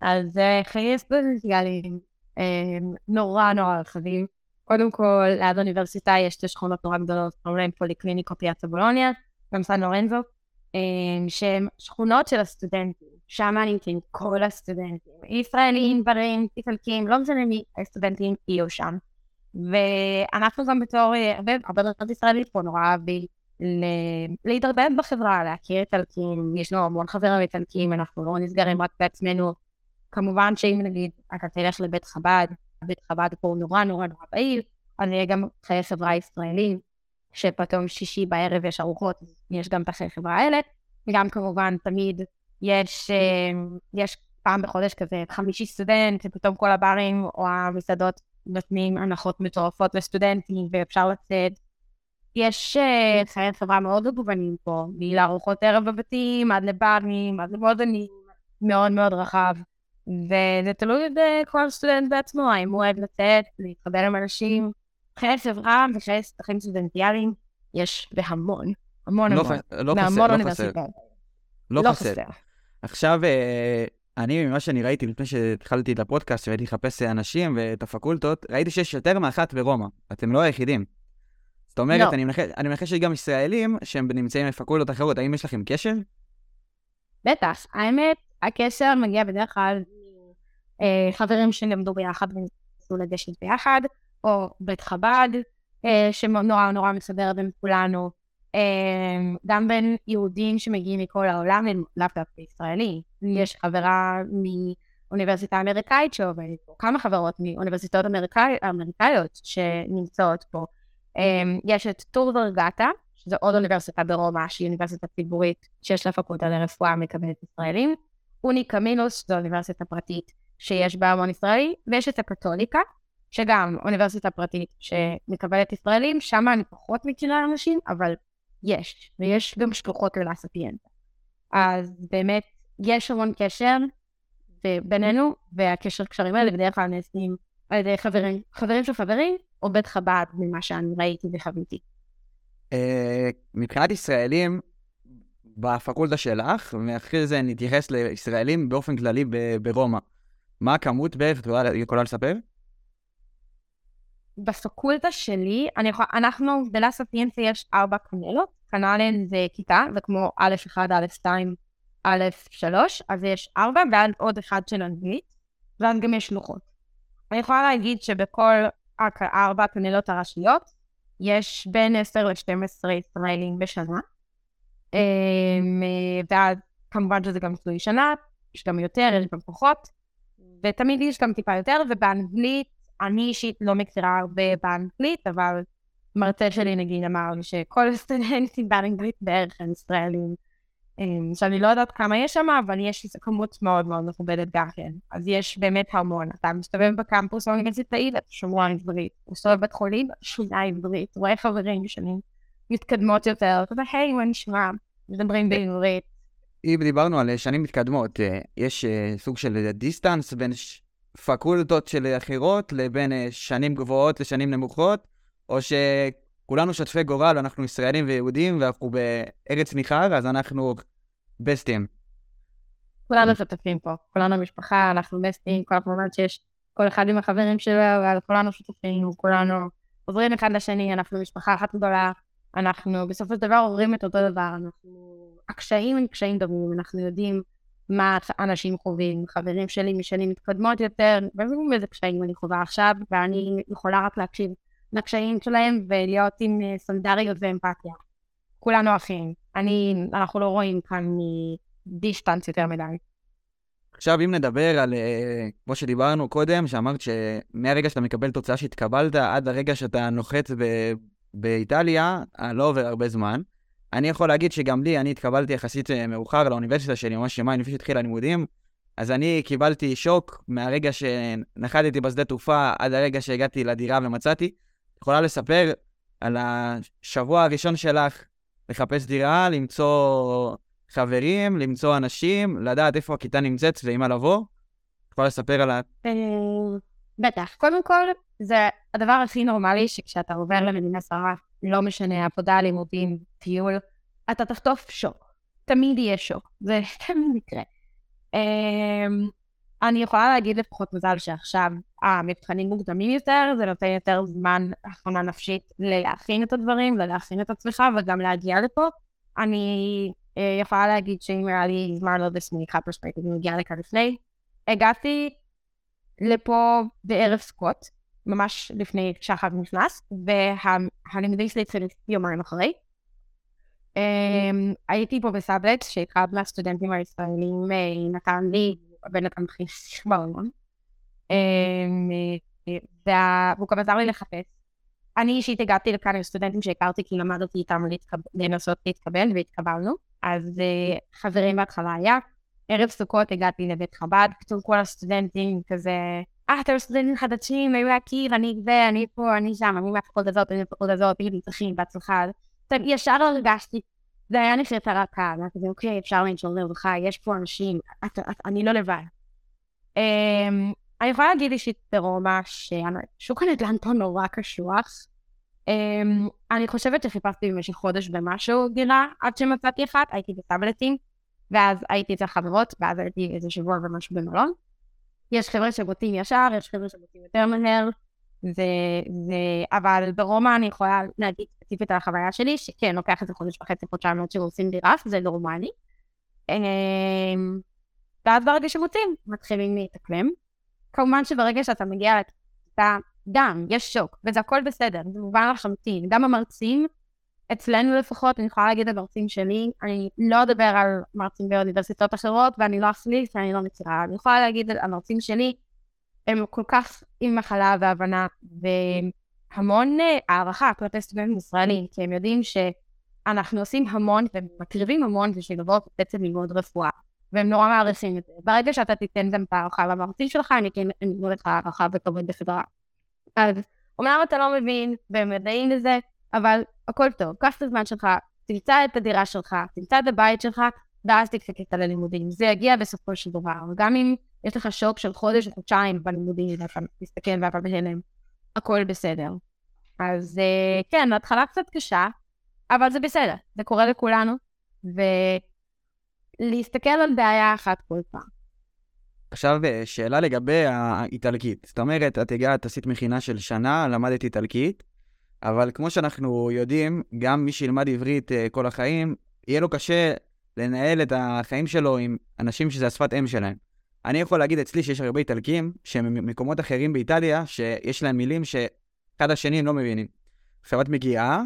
אז אה, חיי סטודנטיאליים אה, נורא נורא רחבים. קודם כל, ליד האוניברסיטה יש שתי שכונות נורא גדולות, קוראים להם פוליקליניקו פיאצה בולוניה, גם סן לורנזו, אה, שהן שכונות של הסטודנטים. שם נמצאים כל הסטודנטים, ישראלים, דברים, איטלקים, לא משנה מי, הסטודנטים יהיו שם. ואנחנו גם בתור הרבה, הרבה דרכות ישראלית פה נורא אוהבים להתערבב בחברה, להכיר איטלקים, יש לנו המון חברים איטלקים, אנחנו לא נסגרים רק בעצמנו. כמובן שאם נגיד אתה תלך לבית חב"ד, בית חב"ד פה הוא נורא נורא נורא פעיל, אז יהיה גם חיי חברה ישראלים, שפתאום שישי בערב יש ארוחות, יש גם את החיי חברה האלה, וגם כמובן תמיד יש, אה, יש פעם בחודש כזה חמישי סטודנט, ופתאום כל הברים או המסעדות נותנים הנחות מטורפות לסטודנטים, ואפשר לצאת. יש אה, חיי חברה מאוד מגוונים פה, מלארוחות ערב בבתים, עד לברים, עד למועדונים, מאוד מאוד רחב. וזה תלוי בכל סטודנט בעצמו, האם הוא אוהב לצאת, להתחבר עם אנשים. חיי חברה וחיי שטחים סטודנטיאליים יש בהמון, המון לא המון, לא מהמון אוניברסיטאות. לא, לא חסר. עכשיו, אה, אני, ממה שאני ראיתי לפני שהתחלתי את הפודקאסט והייתי לחפש אנשים ואת הפקולטות, ראיתי שיש יותר מאחת ברומא. אתם לא היחידים. זאת אומרת, לא. אני, מנחש, אני מנחש שיש גם ישראלים שהם נמצאים בפקולטות אחרות. האם יש לכם קשר? בטח. האמת, הקשר מגיע בדרך כלל מחברים אה, שלמדו ביחד וניסו לגשת ביחד, או בית חב"ד, אה, שנורא נורא מסדר בין כולנו. אמ, גם בין יהודים שמגיעים מכל העולם, לאו דווקא ישראלי. יש חברה מאוניברסיטה אמריקאית שעובדת פה, כמה חברות מאוניברסיטאות אמריקאי, אמריקאיות שנמצאות פה. אמ, יש את טור ורגטה, שזו עוד אוניברסיטה ברומא, שהיא אוניברסיטה ציבורית שיש לה פקולטה לרפואה מקבלת ישראלים. אוני קמינוס, שזו אוניברסיטה פרטית שיש בה המון ישראלי, ויש את הקתוליקה, שגם אוניברסיטה פרטית שמקבלת ישראלים, שם אני פחות מכירה אנשים, אבל יש, ויש גם שלוחות ללה. אז באמת, יש המון קשר בינינו, והקשר קשרים האלה בדרך כלל נעשים על ידי חברים, חברים של חברים, או בית חב"ד, ממה שאני ראיתי וחוויתי. אה, מבחינת ישראלים, בפקולטה שלך, ואחרי זה נתייחס לישראלים באופן כללי ברומא. מה הכמות בערך? את יכולה לספר? בפקולטה שלי, אני יכול, אנחנו, בלה ספיאנסה יש ארבע קנלות, קנלן זה כיתה, זה כמו א' 1, א' 2, א' 3, אז יש ארבע, ועד עוד אחד של אנגלית, ואז גם יש שלוחות. אני יכולה להגיד שבכל ארבע הקנלות הראשיות, יש בין 10 ל-12 ישראלים בשנה, אמ, ואז כמובן שזה גם תלוי שנה, יש גם יותר, יש גם פחות, ותמיד יש גם טיפה יותר, ובאנגלית אני אישית לא מכירה הרבה באנגלית, אבל מרצה שלי נגיד אמר לי שכל הסטודנטים באנגלית בערך הם ישראלים. אמ, שאני לא יודעת כמה יש שם, אבל יש כמות מאוד מאוד מכובדת גם כן. אז יש באמת המון. אתה מסתובב בקמפוס האוניברסיטאי, אתה שומע עברית. מסתובב בבית חולים, שומע עברית. רואה חברים שלי מתקדמות יותר, אתה יודע, היי, מה נשמע? מדברים בעברית. אם דיברנו על שנים מתקדמות, אה, יש אה, סוג של distance בין פקולטות של אחרות לבין אה, שנים גבוהות לשנים נמוכות, או שכולנו שותפי גורל, אנחנו ישראלים ויהודים, ואנחנו בארץ ניכר, אז אנחנו בסטים. כולנו שותפים פה, כולנו משפחה, אנחנו בסטים, כל הזמן שיש כל אחד עם החברים שלו, אבל כולנו שותפים, כולנו עוזרים אחד לשני, אנחנו משפחה אחת גדולה, אנחנו בסופו של דבר עוברים את אותו דבר, אנחנו... הקשיים הם קשיים דומים, אנחנו יודעים מה אנשים חווים, חברים שלי משנים מתקדמות יותר, ואיזה קשיים אני חווה עכשיו, ואני יכולה רק להקשיב לקשיים שלהם ולהיות עם אה, סולידריות ואמפתיה. כולנו אחים. אני, אנחנו לא רואים כאן דיסטנס יותר מדי. עכשיו, אם נדבר על, אה, כמו שדיברנו קודם, שאמרת שמהרגע שאתה מקבל תוצאה שהתקבלת עד הרגע שאתה נוחת ב- באיטליה, אה, לא עובר הרבה זמן. אני יכול להגיד שגם לי, אני התקבלתי יחסית מאוחר לאוניברסיטה שלי, ממש יומיים לפני שהתחילה הלימודים, אז אני קיבלתי שוק מהרגע שנחתתי בשדה תעופה עד הרגע שהגעתי לדירה ומצאתי. יכולה לספר על השבוע הראשון שלך לחפש דירה, למצוא חברים, למצוא אנשים, לדעת איפה הכיתה נמצאת ועם מה לבוא? יכולה לספר על ה... בטח. קודם כל, זה הדבר הכי נורמלי שכשאתה עובר למדינה זרה, לא משנה, עבודה, לימודים, טיול, אתה תחטוף שוק. תמיד יהיה שוק. זה תמיד יקרה. אמ, אני יכולה להגיד לפחות מזל שעכשיו המבחנים מוקדמים יותר, זה נותן יותר זמן הכנה נפשית ללהכין את הדברים, ללהכין את עצמך וגם להגיע לפה. אני אה, יכולה להגיד שאם היה לי זמן לא בסמי חד משמעית, אני מגיעה לכאן לפני. הגעתי לפה בערב סקוט, ממש לפני שהחג נכנס, והלימודים שלי התחילו יומיים אחרי. Um, הייתי פה בסאבלט, שאחד מהסטודנטים הישראלים uh, נתן לי, הבן אדם הכי בעולם, והוא גם עזר לי לחפש. אני אישית הגעתי לכאן עם סטודנטים שהכרתי כי למדתי איתם. לנסות להתקבל והתקבלנו. אז uh, חברים בהתחלה היה. ערב סוכות הגעתי לבית חב"ד, פתאום כל הסטודנטים כזה, אה, אתם סטודנטים חדשים, היו להכיר, אני זה, אני פה, אני שם, אני מהפקולטה הזאת, אני מהפקולטה הזאת, תגידי, צריכים, בהצלחה. ישר הרגשתי, זה היה נחיתה רכה, ואתה כזה, אוקיי, אפשר לנשור לרווחה, יש פה אנשים, אני לא לבד. Um, אני יכולה להגיד אישית ברומא ששוק הנדל"ן פה נורא קשוח. Um, אני חושבת שחיפשתי במשך חודש במשהו דירה עד שמצאתי אחת, הייתי בטאבלטים, ואז הייתי אצל חברות, ואז הייתי איזה שבוע ומשהו במלון. יש חבר'ה שבוטים ישר, יש חבר'ה שבוטים יותר מהר, זה, זה, אבל ברומא אני יכולה להגיד ספציפית על החוויה שלי, שכן, לוקח איזה חודש וחצי, חודשיים עד שעושים דירה, זה נורמלי. אמ, ואז ברגע שמוצאים, מתחילים להתאקלם. כמובן שברגע שאתה מגיע לכיתה, גם, יש שוק, וזה הכל בסדר, זה מובן לחלוטין. גם המרצים, אצלנו לפחות, אני יכולה להגיד המרצים שלי, אני לא אדבר על מרצים באוניברסיטאות אחרות, ואני לא אחליף, ואני לא מכירה. אני יכולה להגיד על המרצים שלי, הם כל כך עם מחלה והבנה, והמון אה, הערכה כלפי סטודנטים ישראלים, כי הם יודעים שאנחנו עושים המון ומקריבים המון בשביל לבוא בעצם ללמוד רפואה, והם נורא מעריכים את זה. ברגע שאתה תיתן גם את הערכה למרצים שלך, אני כן אתן לך הערכה וכבוד בחברה. אז אומנם אתה לא מבין, והם יודעים לזה, אבל הכל טוב, קח את הזמן שלך, תמצא את הדירה שלך, תמצא את הבית שלך, ואז תקצקת ללימודים. זה יגיע בסופו של דבר. גם אם יש לך שוק של חודש או חודשיים בלימודים, ואתה מסתכל ואתה בהלם, הכל בסדר. אז אה, כן, ההתחלה קצת קשה, אבל זה בסדר, זה קורה לכולנו, ולהסתכל על בעיה אחת כל פעם. עכשיו, אה, שאלה לגבי האיטלקית. זאת אומרת, את הגעת, עשית מכינה של שנה, למדת איטלקית, אבל כמו שאנחנו יודעים, גם מי שילמד עברית uh, כל החיים, יהיה לו קשה לנהל את החיים שלו עם אנשים שזה השפת אם שלהם. אני יכול להגיד אצלי שיש הרבה איטלקים שהם ממקומות אחרים באיטליה, שיש להם מילים שאחד השני הם לא מבינים. עכשיו את מגיעה,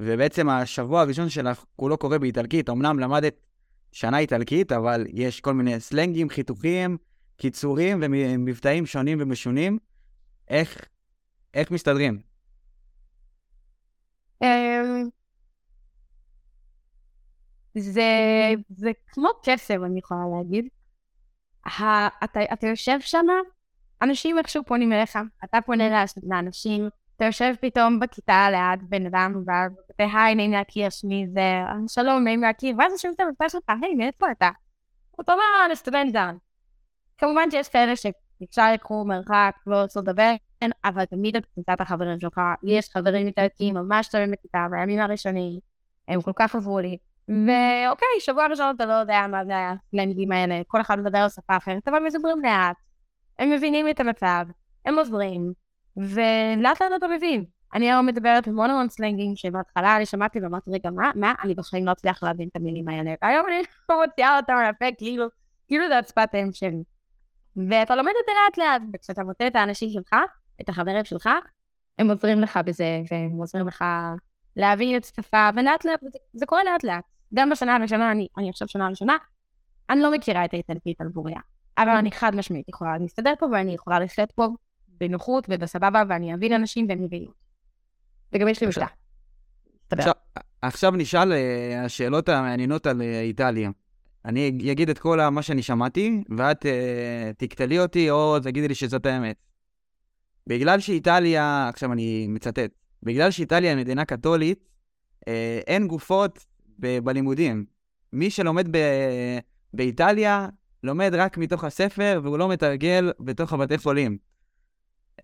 ובעצם השבוע הראשון שלך כולו קורה באיטלקית. אמנם למדת שנה איטלקית, אבל יש כל מיני סלנגים, חיתוכים, קיצורים ומבטאים שונים ומשונים. איך, איך מסתדרים? זה, זה כמו קסם, אני יכולה להגיד. ה, אתה, אתה יושב שם, אנשים איכשהו פונים אליך, אתה פונה לאנשים, אתה יושב פתאום בכיתה ליד בן אדם, ואז היי, נעים להכיר, שמי זה, שלום, נעים להכיר, ואז שומעים את המבטא שלך, היי, מאיפה אתה? אתה אומר, אני סטודנט זן. כמובן שיש כאלה שאפשר לקחו מרחק, לא רוצים לדבר, אבל תמיד את קבוצת החברים שלך, יש חברים איטלקים ממש טובים בכיתה, בימים הראשונים, הם כל כך עזרו לי. ואוקיי, שבוע ראשון אתה לא יודע מה זה הסלנגים האלה, כל אחד מדבר על שפה אחרת, אבל מדברים לאט. הם מבינים את המצב, הם עוזרים, ולאט לאט אתה מבין. אני היום מדברת המון המון סלנגים שבהתחלה אני שמעתי ואמרתי, רגע, מה, מה, אני בחיים לא אצליח להבין את המילים האלה. והיום אני מוציאה אותם מהפה, כאילו, כאילו זה הצפת האם שלי. ואתה לומד את זה לאט לאט, וכשאתה מוצא את האנשים שלך, את החברים שלך, הם עוזרים לך בזה, והם עוזרים לך להבין את השפה, ולאט לאט, זה, זה קורה לאט לאט. גם בשנה הראשונה, אני, אני עכשיו שנה ראשונה, אני לא מכירה את האיטלקית על בוריה, אבל אני חד משמעית יכולה להסתדר פה, ואני יכולה לחיות פה בנוחות ובסבבה, ואני אבין אנשים והם יבינו. וגם יש לי משלה. עכשיו, עכשיו נשאל uh, השאלות המעניינות על uh, איטליה. אני אגיד את כל מה שאני שמעתי, ואת uh, תקטלי אותי או תגידי לי שזאת האמת. בגלל שאיטליה, עכשיו אני מצטט, בגלל שאיטליה היא מדינה קתולית, אה, אין גופות ב- בלימודים. מי שלומד ב- באיטליה, לומד רק מתוך הספר, והוא לא מתרגל בתוך הבתי חולים.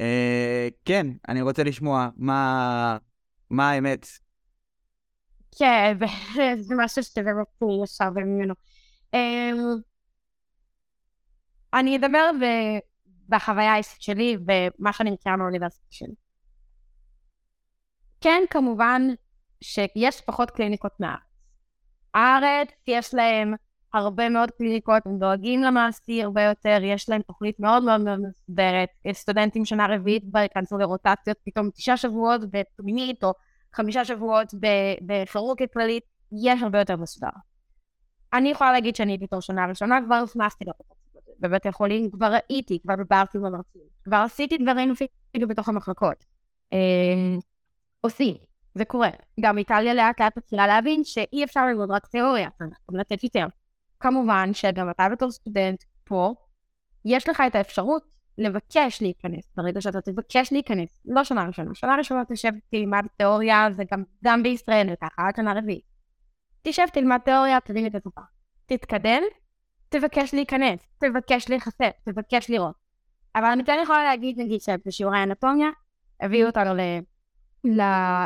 אה, כן, אני רוצה לשמוע מה, מה האמת. כן, זה משהו שזה רפואי עכשיו ממנו. אמ, אני אדבר בחוויה האישית שלי ומה שאני מכירה מהאוניברסיטה שלי. כן, כמובן שיש פחות קליניקות מהארץ. הארץ יש להם הרבה מאוד קליניקות, הם דואגים למעשי הרבה יותר, יש להם תוכנית מאוד מאוד מאוד מסודרת. יש סטודנטים שנה רביעית כבר ייכנסו לרוטציות, פתאום תשעה שבועות בפנימית, או חמישה שבועות בכירורגיה כללית, יש הרבה יותר מסודר. אני יכולה להגיד שאני בתור שנה ראשונה כבר נכנסתי לרוטציה. בבתי חולים, כבר ראיתי, כבר דיברתי עם המרצים, כבר עשיתי דברים אפילו בתוך המחלקות. אמ, עושים, זה קורה. גם איטליה לאט לאט מתחילה להבין שאי אפשר ללמוד רק תיאוריה, אנחנו לתת יותר. כמובן שגם אתה בתור סטודנט פה, יש לך את האפשרות לבקש להיכנס. ברגע שאתה תבקש להיכנס, לא שנה ראשונה, שנה ראשונה תשב תלמד תיאוריה, זה גם, גם בישראל זה ככה, עד שנה רביעית. תשב תלמד תיאוריה, תבין את התופעה. תתקדם, תבקש להיכנס, תבקש להיחשף, תבקש לראות. אבל אני כן יכולה להגיד, נגיד, שבשיעורי האנטומיה, הביאו אותנו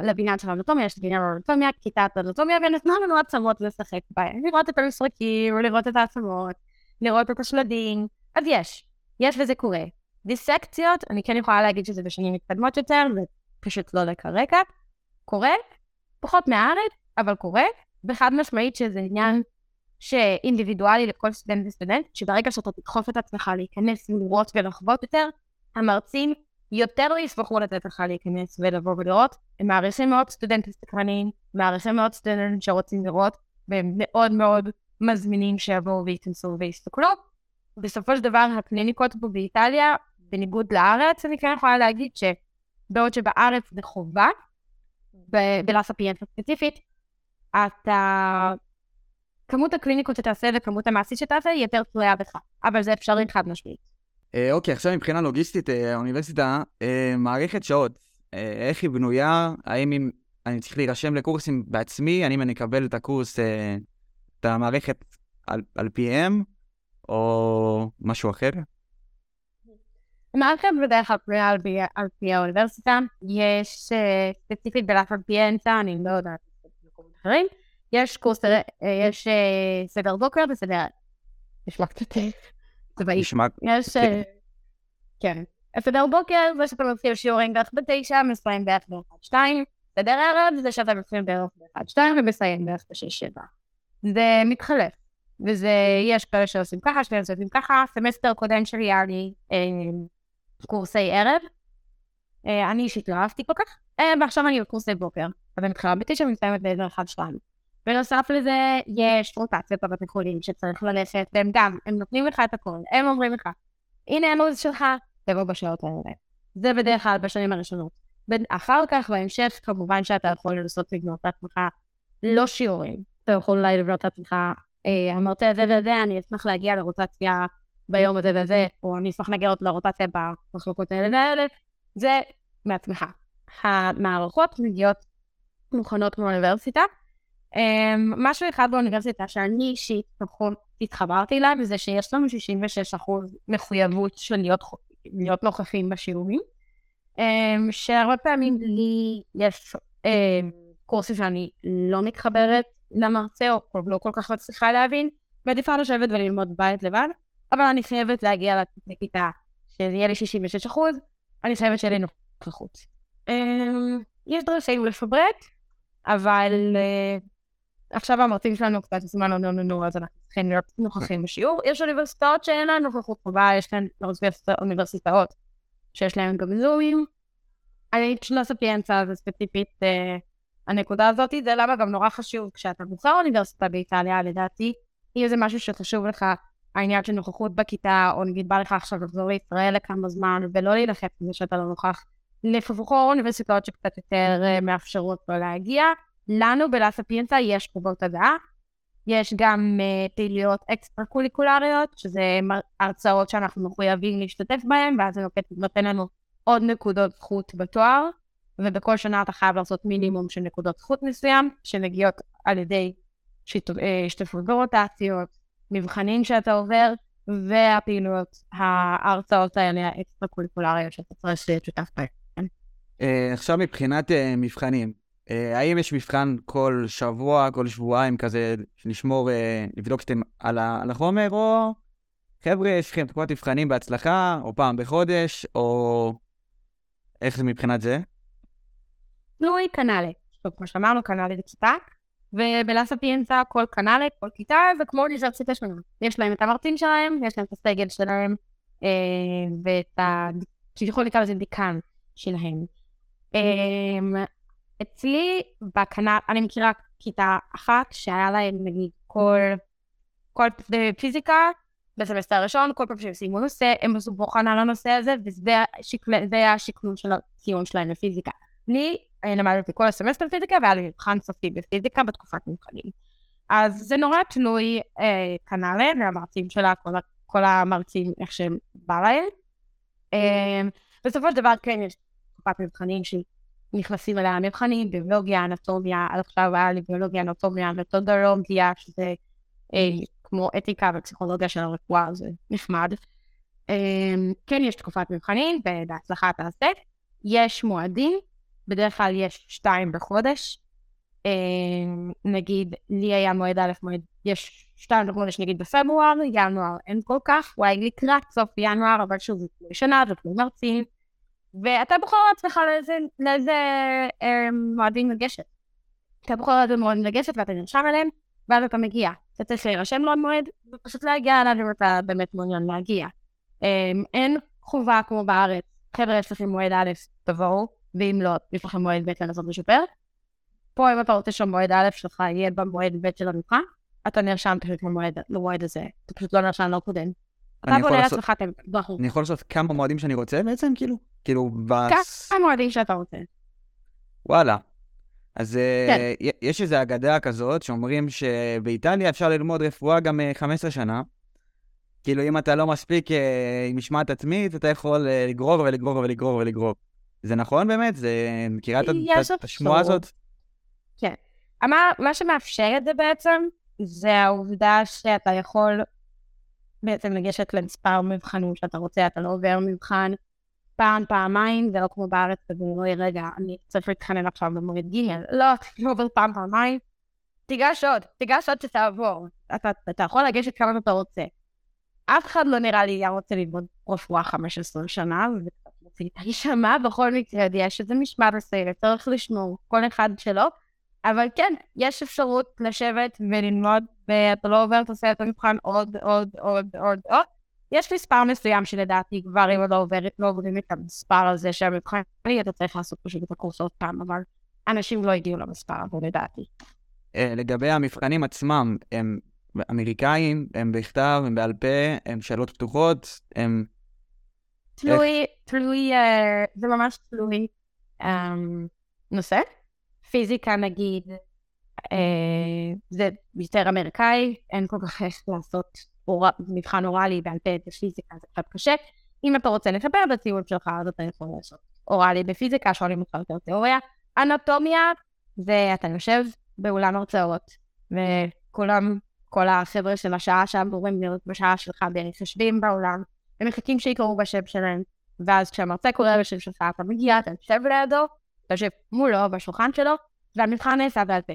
לבניין של האנטומיה, יש בניין האנטומיה, כיתת האנטומיה, ונתנו לנו עצמות לשחק בהן, לראות את המסרקים, לראות את העצמות, לראות את השלדים, אז יש, יש וזה קורה. דיסקציות, אני כן יכולה להגיד שזה בשנים מתקדמות יותר, ופשוט לא לכרגע, קורה, פחות מהארץ, אבל קורה, וחד משמעית שזה עניין שאינדיבידואלי לכל סטודנט וסטודנט, שברגע שאתה תדחוף את עצמך להיכנס ולראות ולחוות יותר, המרצים יותר לא ישמחו לתת לך להיכנס ולבוא ולראות. הם מעריכים מאוד סטודנטים סקרניים, מעריכים מאוד סטודנטים שרוצים לראות, והם מאוד מאוד מזמינים שיבואו וייכנסו ויסתכלו. בסופו של דבר, הקליניקות פה באיטליה, בניגוד לארץ, אני כן יכולה להגיד שבעוד שבארץ זה חובה, בלאסה פיינטה ספציפית, אתה כמות הקליניקות שתעשה וכמות המעשית שתעשה היא יותר תלויה בך, אבל זה אפשרי חד משמעית. אה, אוקיי, עכשיו מבחינה לוגיסטית, אה, האוניברסיטה אה, מערכת שעות. איך היא בנויה? האם אני צריך להירשם לקורסים בעצמי? האם אני אקבל את הקורס, את המערכת על, על PM, או משהו אחר? המערכת בדרך כלל פנויה על פי האוניברסיטה. יש ספציפית בלאפר פיאנטה, אני לא יודעת. יש קורס, אה, יש אה, סדר בוקר וסדר... נשמע קצת צבאי. נשמע... יש... אה, כן. סדר בוקר זה שאתם מתחילים שיעורים בערך בתשע, מסיים בערך באחד שתיים. סדר ערב זה שאתם מתחילים בערך באחד שתיים ומסיים בערך בשש שבע. זה מתחלף. וזה, יש כאלה שעושים ככה, שני שעושים ככה. סמסטר קודם שלי היה לי קורסי ערב. אני אישית לא אהבתי כל כך, ועכשיו אני בקורסי בוקר. אז אני מתחילה בתשע ומסיימת באיזה אחד שתיים. בנוסף לזה, יש רוטציות בבתי חולים שצריך ללכת, והם גם, הם נותנים לך את הכל, הם אומרים לך, הנה הלו"ז שלך, תבוא בשעות האלה. זה בדרך כלל בשנים הראשונות. אחר כך, בהמשך, כמובן שאתה יכול לנסות לבנות לעצמך לא שיעורים. אתה יכול אולי לבנות לעצמך, אה, אמרת זה וזה, אני אשמח להגיע לרוטציה ביום הזה וזה, או אני אשמח להגיע לרוטציה במחלקות האלה והאלה, זה מעצמך. המערכות מגיעות מוכנות כמו אוניברסיטה. Um, משהו אחד באוניברסיטה שאני אישית פחות התחברתי אליו, זה שיש לנו 66% מחויבות של להיות, להיות נוכחים בשיעורים, um, שהרבה פעמים לי יש um, קורסים שאני לא מתחברת למרצה, או לא כל כך מצליחה להבין, ועדיפה לשבת וללמוד בית לבד, אבל אני חייבת להגיע לכיתה שזה יהיה לי 66 אחוז, אני חייבת שיהיה לי נוכחות. אמ, יש דרכים לפברק, אבל אה, עכשיו המרצים שלנו קצת זמן לא נו אז אנחנו צריכים להיות נוכחים בשיעור. יש אוניברסיטאות שאין להן נוכחות חובה, יש להן אוניברסיטאות שיש להן גם זומים. אני לא ספיינצה, זה ספציפית אה, הנקודה הזאת, זה למה גם נורא חשוב כשאתה בוחר אוניברסיטה באיטליה, לדעתי, אם זה משהו שחשוב לך, העניין של נוכחות בכיתה, או נגיד בא לך עכשיו לחזור לישראל לכמה זמן, ולא להילחץ מזה שאתה לא נוכח, לבחור אוניברסיטאות שקצת יותר אה, מאפשרות לו להגיע. לנו בלאסה פיינטה יש חובות הדעה, יש גם uh, פעילויות אקסטרה קוליקולריות, שזה הרצאות שאנחנו מחויבים להשתתף בהן, ואז זה נותן לנו עוד נקודות זכות בתואר, ובכל שנה אתה חייב לעשות מינימום של נקודות זכות מסוים, שמגיעות על ידי אה, השתתפות ברוטציות, מבחנים שאתה עובר, והפעילויות, ההרצאות האלה האקסטרה קוליקולריות שאתה צריך להיות שותף בהן. Uh, עכשיו מבחינת מבחנים, האם יש מבחן כל שבוע, כל שבועיים כזה, לשמור, uh, לבדוק שאתם על, על החומר, או חבר'ה, יש לכם תקופת מבחנים בהצלחה, או פעם בחודש, או איך זה מבחינת זה? תלוי קנאלי. טוב, כמו שאמרנו, קנאלי זה כיתה, ובלאסה פיאנצה כל קנאלי, כל כיתה, זה כמו אוניברסיטה שלנו. יש להם את המרצים שלהם, יש להם את הסגל שלהם, אה, ואת ה... שיכול לקרוא לזה דיקן שלהם. אה, אצלי בקנאל, אני מכירה כיתה אחת שהיה להם נגיד כל, כל פיזיקה בסמסטר הראשון, כל פעם שהם סיימו נושא, הם עשו בוחן על הנושא הזה, וזה היה השקלול של הציון שלהם לפיזיקה. לי אני למדתי כל הסמסטר פיזיקה והיה לי מבחן סופי בפיזיקה בתקופת מבחנים. אז זה נורא תלוי אה, כנ"ל והמרצים שלה, כל, כל המרצים איך שהם בא להם. אה, בסופו של דבר כן יש תקופת מבחנים שנכנסים אליה מבחנים, ביולוגיה, אנטומיה, עד עכשיו היה לי ביולוגיה, אנטומיה, מתודולוגיה, שזה אה, כמו אתיקה ופסיכולוגיה של הרפואה, זה נחמד. אה, כן יש תקופת מבחנים, ובהצלחה תעשה. יש מועדים, בדרך כלל יש שתיים בחודש. אה, נגיד, לי היה מועד א', מועד, יש שתיים בחודש נגיד בפברואר, ינואר אין כל כך, אולי לקראת סוף ינואר, אבל שוב, זה תלוי שנה, זה תלוי מרצים, ואתה בוחר לעצמך לאיזה, לאיזה אה, מועדים לגשת. אתה בוחר לאיזה מועדים לגשת ואתה נרשם אליהם, ואז אתה מגיע. אתה צריך להירשם לעוד מועד, ופשוט להגיע אליו אם אתה באמת מעוניין להגיע. אה, אין חובה כמו בארץ, חבר'ה, יש לכם מועד א', תבואו. ואם לא, יש לכם מועד ב' לנסות לשפר. פה אם אתה רוצה שהמועד א' שלך יהיה במועד ב' של המבחן, אתה נרשם פשוט למועד, למועד הזה, אתה פשוט לא נרשם לא קודם. אתה בונה לעצמך אני יכול לעשות כמה מועדים שאני רוצה בעצם, כאילו? כאילו, בס... כמה מועדים שאתה רוצה. וואלה. אז אה, כן. יש איזו אגדה כזאת שאומרים שבאיטליה אפשר ללמוד רפואה גם 15 אה, שנה. כאילו, אם אתה לא מספיק אה, עם משמעת עצמית, אתה יכול לגרור ולגרור ולגרור ולגרור. זה נכון באמת? זה... מכירה את השמועה הזאת? כן. מה, מה שמאפשר את זה בעצם, זה העובדה שאתה יכול בעצם לגשת למספר מבחנים שאתה רוצה, אתה לא עובר מבחן פעם, פעמיים, זה לא כמו בארץ, וזה לא יהיה רגע, אני צריך להתחנן עכשיו במועד ג', לא, אתה עובר פעם, פעמיים, תיגש עוד, תיגש עוד שתעבור. אתה, אתה יכול לגשת כמה שאתה רוצה. אף אחד לא נראה לי היה רוצה ללמוד רפואה 15 שנה, וזה יישמע בכל מקרה, יש איזה משמעת בסרט, צריך לשמור, כל אחד שלו, אבל כן, יש אפשרות לשבת וללמוד, ואתה לא עובר את הסרט המבחן עוד, עוד, עוד, עוד, עוד. יש מספר מסוים שלדעתי כבר אם לא, עובר, לא עוברים את המספר הזה המבחן, אתה צריך לעשות פשוט את הקורס עוד פעם, אבל אנשים לא הגיעו למספר הזה לדעתי. אה, לגבי המבחנים עצמם, הם אמריקאים, הם בכתב, הם בעל פה, הם שאלות פתוחות, הם תלוי, תלוי, אה, זה ממש תלוי. אמ, נושא. פיזיקה נגיד, אה, זה יותר אמריקאי, אין כל כך איך לעשות מבחן אוראלי בעל פה בפיזיקה, זה קצת קשה. אם אתה רוצה לדבר בציון שלך, אז אתה יכול לעשות אוראלי בפיזיקה, שואלים אותך יותר תיאוריה. אנטומיה, זה אתה יושב באולם הרצאות, וכולם, כל החבר'ה של השעה שאמורים להיות בשעה שלך בערך יושבים באולם, ומחכים שיקראו בשם שלהם, ואז כשהמרצה קורא בשם שלך, אתה מגיע, אתה יושב לידו, אתה יושב מולו, בשולחן שלו, והמבחן נעשה בעל פה.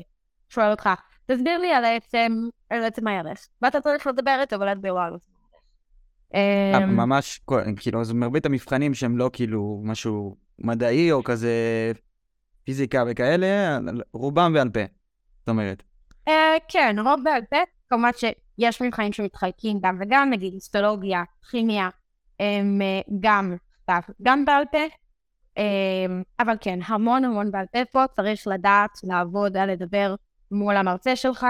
שואל אותך, תסביר לי על עצם, על עצם הירך, ואתה צריך לדבר איתו ולהסביר לו על עצם הירך. ממש, כאילו, זה מרבית המבחנים שהם לא כאילו משהו מדעי או כזה פיזיקה וכאלה, רובם בעל פה, זאת אומרת. אה, כן, רוב בעל פה, כמובן שיש מבחנים שמתחלקים גם וגם, נגיד היסטולוגיה, כימיה, הם אה, גם גם בעל פה, אה, אבל כן, המון המון בעל פה פה, צריך לדעת לעבוד לדבר מול המרצה שלך.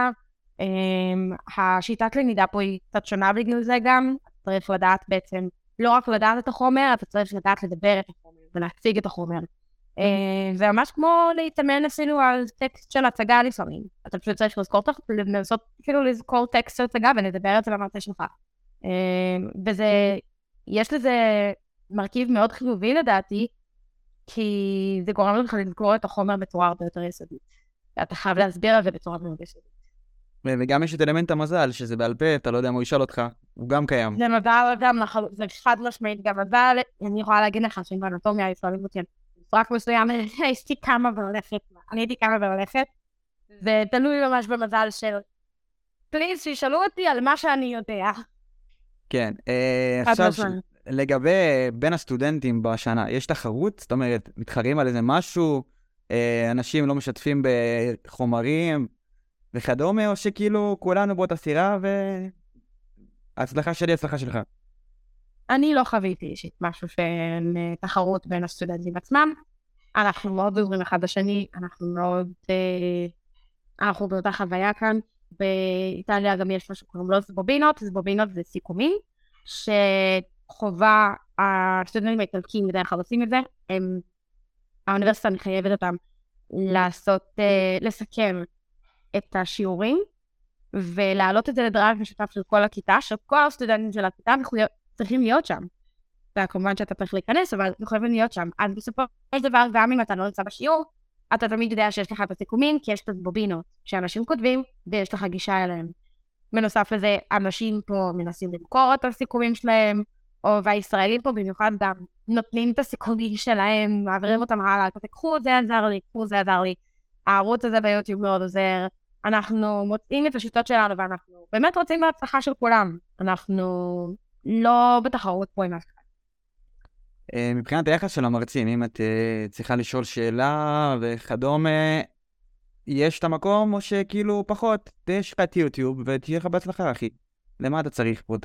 השיטת למידה פה היא קצת שונה בגלל זה גם, צריך לדעת בעצם, לא רק לדעת את החומר, אתה צריך לדעת לדבר את החומר ולהציג את החומר. זה ממש כמו להתאמן אפילו על טקסט של הצגה לפעמים. אתה פשוט צריך לזכור, לנסות כאילו לזכור טקסט של הצגה ולדבר את זה למרצה שלך. וזה, יש לזה מרכיב מאוד חיובי לדעתי, כי זה גורם לך לזכור את החומר בצורה הרבה יותר יסודית. ואתה חייב להסביר על זה בצורה מאוד יסודית. וגם יש את אלמנט המזל, שזה בעל פה, אתה לא יודע מה הוא ישאל אותך, הוא גם קיים. זה מזל גם, זה חד משמעית גם מזל, אני יכולה להגיד לך שאם באנטומיה ישראלים אותי רק מסוים, הייתי קמה והולכת, אני הייתי קמה והולכת, זה תלוי ממש במזל של פליז, שישאלו אותי על מה שאני יודע. כן, אה, עכשיו, לגבי בין הסטודנטים בשנה, יש תחרות? זאת אומרת, מתחרים על איזה משהו? אה, אנשים לא משתפים בחומרים וכדומה, או שכאילו כולנו באותה סירה וההצלחה שלי, הצלחה שלך? אני לא חוויתי אישית משהו של אה, תחרות בין הסטודנטים עצמם. אנחנו מאוד עוזרים אחד לשני, אנחנו מאוד... אה, אנחנו באותה חוויה כאן. באיטליה גם יש משהו שקוראים לו זבובינות, זבובינות זה סיכומים, שחובה, הסטודנטים האיטלקים בדרך כלל עושים את זה, הם, האוניברסיטה מחייבת אותם לעשות, אה, לסכם את השיעורים, ולהעלות את זה לדרייב משותף של כל הכיתה, שכל הסטודנטים של הכיתה צריכים להיות שם. וכמובן שאתה צריך להיכנס, אבל אנחנו חייבים להיות שם. אז בסופו של דבר, גם אם אתה לא נמצא בשיעור, אתה תמיד יודע שיש לך את הסיכומים, כי יש את הבובינות שאנשים כותבים, ויש לך גישה אליהם. בנוסף לזה, אנשים פה מנסים למכור את הסיכומים שלהם, או והישראלים פה במיוחד גם נותנים את הסיכומים שלהם, מעבירים אותם הלאה, אתה קחו, זה עזר לי, קחו, זה עזר לי. הערוץ הזה ביוטיוב מאוד עוזר. אנחנו מוצאים את השיטות שלנו, ואנחנו באמת רוצים בהצלחה של כולם. אנחנו לא בתחרות פה עם אף אחד. אה, מבחינת היחס של המרצים, אם את uh, צריכה לשאול שאלה וכדומה, יש את המקום או שכאילו פחות, יש לך את יוטיוב ותהיה לך בהצלחה, אחי. למה אתה צריך פה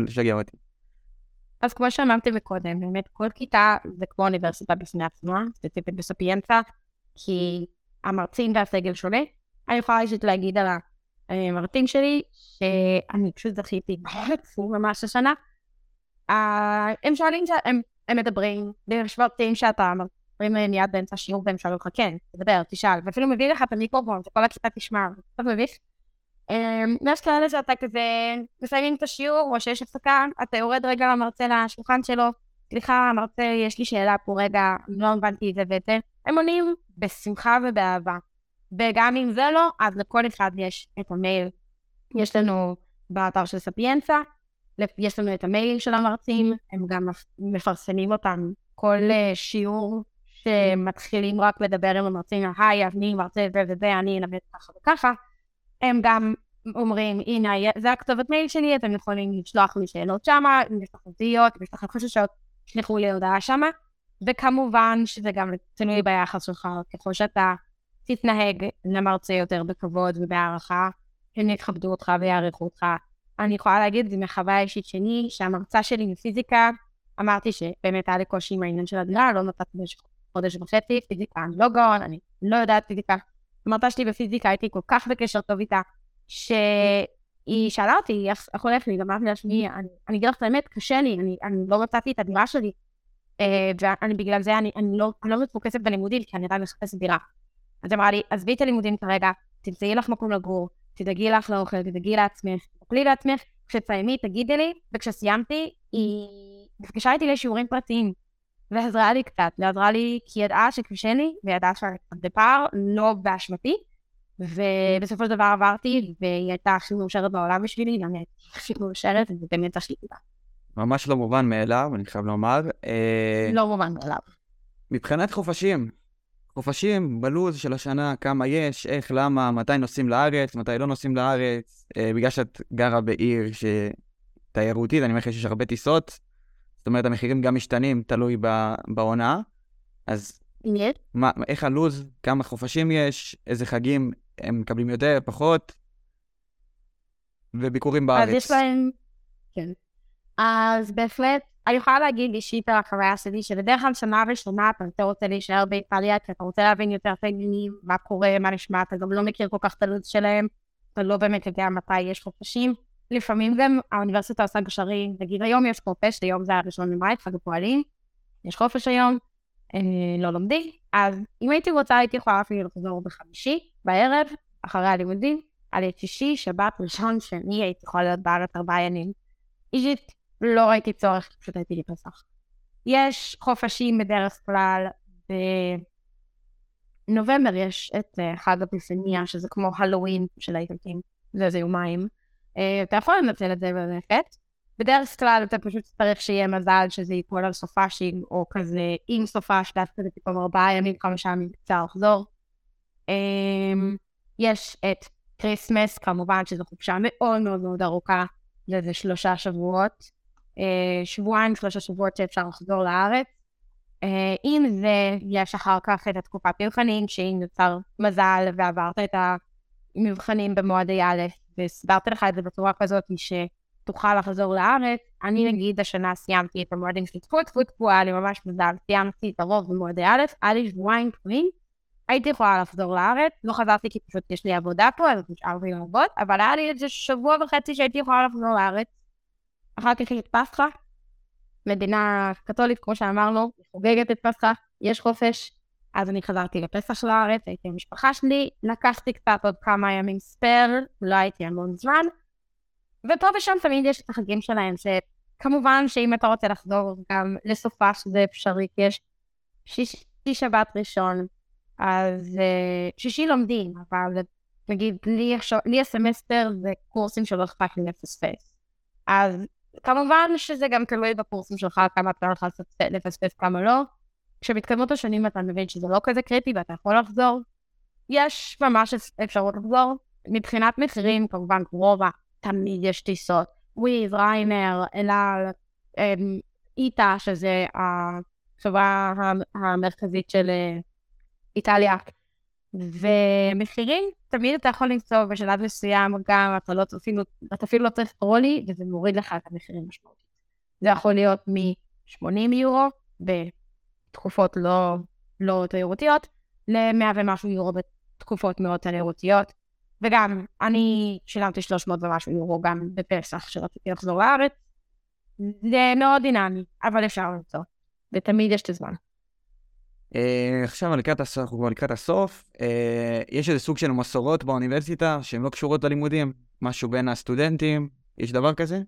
לשגע אותי? אז כמו שאמרתי מקודם, באמת כל כיתה זה כמו אוניברסיטה בפני עצמה, ספציפית בספיינצה, כי המרצים והסגל שונה. אני יכולה פשוט להגיד על המרצים שלי, שאני פשוט זכיתי ממש השנה. הם שואלים, הם הם מדברים, מרצים שאתה מדברים מיד באמצע השיעור והם שואלים אותך, כן, תדבר, תשאל, ואפילו מביא לך את המיקרופון, שכל הכיתה תשמע, קצת מביך. יש כאלה שאתה כזה מסיימים את השיעור, או שיש הפסקה, אתה יורד רגע למרצה לשולחן שלו, סליחה, המרצה, יש לי שאלה פה רגע, לא הבנתי את זה ואת זה. הם עונים בשמחה ובאהבה. וגם אם זה לא, אז לכל אחד יש את המייל. יש לנו באתר של ספיאנסה, יש לנו את המיילים של המרצים, הם גם מפרסמים אותם כל אה, שיעור שמתחילים רק לדבר עם המרצים, היי, אני מרצה זה וזה, אני אלמד ככה וככה, הם גם אומרים, הנה, זה הכתובת מייל שלי, אתם יכולים לשלוח לי שאלות שמה, אם יש לכם תהיות, אם יש לכם חששות, תשלחו לי הודעה שמה, וכמובן שזה גם תלוי ביחס שלך, ככל שאתה תתנהג למרצה יותר בכבוד ובהערכה, הם יכבדו אותך ויעריכו אותך, אני יכולה להגיד, זה מחוויה אישית שלי, שהמרצה שלי מפיזיקה, אמרתי שבאמת היה לי קושי עם העניין של הדירה, לא נתתי במשך חודש וחצי, פיזיקה אני לא גאון, אני לא יודעת פיזיקה. המרצה שלי בפיזיקה, הייתי כל כך בקשר טוב איתה, שהיא שאלה אותי, איך הולך לי, אמרתי לעצמי, אני אגיד לך את האמת, קשה לי, אני, אני לא מצאתי את הדירה שלי. אה, ואני בגלל זה, אני, אני, לא, אני לא מפוקסת בלימודים, כי אני עדיין מחפשת דירה. אז אמרה לי, עזבי את הלימודים כרגע, תמצאי לך מקום לגור, תדאגי לך לאוכל, תדאגי לעצמך, תאכלי לעצמך, כשתסיימי, תגידי לי, וכשסיימתי, היא נפגשה איתי לשיעורים פרטיים, ועזרה לי קצת, ועזרה לי כי היא ידעה שקשה לי, וידעה שאני בפער, לא באשמתי, ובסופו של דבר עברתי, והיא הייתה הכי מאושרת בעולם בשבילי, גם היא הייתה הכי מאושרת, ובאמת השליטה. ממש לא מובן מאליו, אני חייב לומר. אה, לא מובן מאליו. מבחינת חופשים, חופשים בלו"ז של השנה, כמה יש, איך, למה, מתי נוסעים לארץ, מתי לא נוסעים לארץ, אה, בגלל שאת גרה בעיר שתיירותית, אני אומר לך שיש הרבה טיסות, זאת אומרת, המחירים גם משתנים, תלוי ב- בעונה. אז? מה, איך הלו"ז, כמה חופשים יש, איזה חגים הם מקבלים יותר, פחות, וביקורים בארץ. אז יש להם... כן. אז בהחלט, אני יכולה להגיד אישית על החוויה שלי, שבדרך כלל שנה ראשונה אתה רוצה להישאר באיטליה, כי אתה רוצה להבין יותר את העניינים, מה קורה, מה נשמע, אתה גם לא מכיר כל כך את הלו"ז שלהם, אתה לא באמת יודע מתי יש חופשים. לפעמים גם האוניברסיטה עושה גשרים, נגיד היום יש חופש, היום זה הראשון למאי, חג הפועלים, יש חופש היום, אה, לא לומדים, אז אם הייתי רוצה הייתי יכולה אפילו לחזור בחמישי, בערב, אחרי הלימודים, על את שישי, שבת, ראשון, שני, הייתי יכולה להיות בארץ ארבעה ימים. אישית, לא ראיתי צורך, פשוט הייתי לי. יש חופשים בדרך כלל, בנובמבר יש את uh, חג אפיפניה, שזה כמו הלואוין של האיטלקים, זה איזה יומיים. Uh, אתה יכול לנצל את זה וללכת. בדרך כלל אתה פשוט צריך שיהיה מזל שזה ייפול על סופאשים, או כזה עם סופש, דווקא זה פתאום ארבעה ימים, כמה שנים קצר לחזור. אמ, יש את Christmas, כמובן שזו חופשה מאוד מאוד מאוד ארוכה, זה איזה שלושה שבועות. אה, שבועיים, שלושה שבועות שאפשר לחזור לארץ. עם זה, יש אחר כך את התקופת מבחנים, שאם נוצר מזל ועברת את המבחנים במועדי א', והסברתי לך את זה בצורה כזאת, שתוכל לחזור לארץ. אני נגיד השנה סיימתי את המועדים של טפו טפו טפו, היה לי ממש מזל, סיימתי את הרוב במועדי א', היה לי שבועיים קבועים, הייתי יכולה לחזור לארץ, לא חזרתי כי פשוט יש לי עבודה פה, אז נשארתי לעבוד, אבל היה לי איזה שבוע וחצי שהייתי יכולה לחזור לארץ. אחר כך יש פסחא, מדינה קתולית, כמו שאמרנו, חוגגת את פסחא, יש חופש, אז אני חזרתי לפסח לארץ, הייתי עם המשפחה שלי, לקחתי קצת עוד כמה ימים ספייר, לא הייתי המון זמן, ופה ושם תמיד יש את החגים שלהם, שכמובן שאם אתה רוצה לחזור גם לסופה שזה אפשרי, כי יש שישי שבת ראשון, אז אה, שישי לומדים, אבל נגיד לי, לי הסמסטר זה קורסים שלא אכפת לי לפספס. אז כמובן שזה גם תלוי בקורסים שלך, כמה אתה הולך לפספס, כמה לא. כשמתקדמות השנים אתה מבין שזה לא כזה קריטי ואתה יכול לחזור. יש ממש אפשרות לחזור. מבחינת מחירים, כמובן, רומא, תמיד יש טיסות. Wizz, Ryanair, אלעל, איטה, שזה החברה המרכזית של אה, איטליה. ומחירים, תמיד אתה יכול למצוא בשלב מסוים גם, אתה, לא, אפילו, אתה אפילו לא צריך טרולי, וזה מוריד לך את המחירים משמעותית. זה יכול להיות מ-80 יורו בתקופות לא, לא תיירותיות, ל-100 ומשהו יורו בתקופות מאוד תיירותיות. וגם, אני שילמתי 300 ומשהו יורו גם בפסח, שרציתי לחזור לארץ. זה מאוד דינמי, אבל אפשר למצוא, ותמיד יש את הזמן. Uh, עכשיו לקראת הסוף, אנחנו כבר לקראת הסוף, uh, יש איזה סוג של מסורות באוניברסיטה שהן לא קשורות ללימודים, משהו בין הסטודנטים, יש דבר כזה?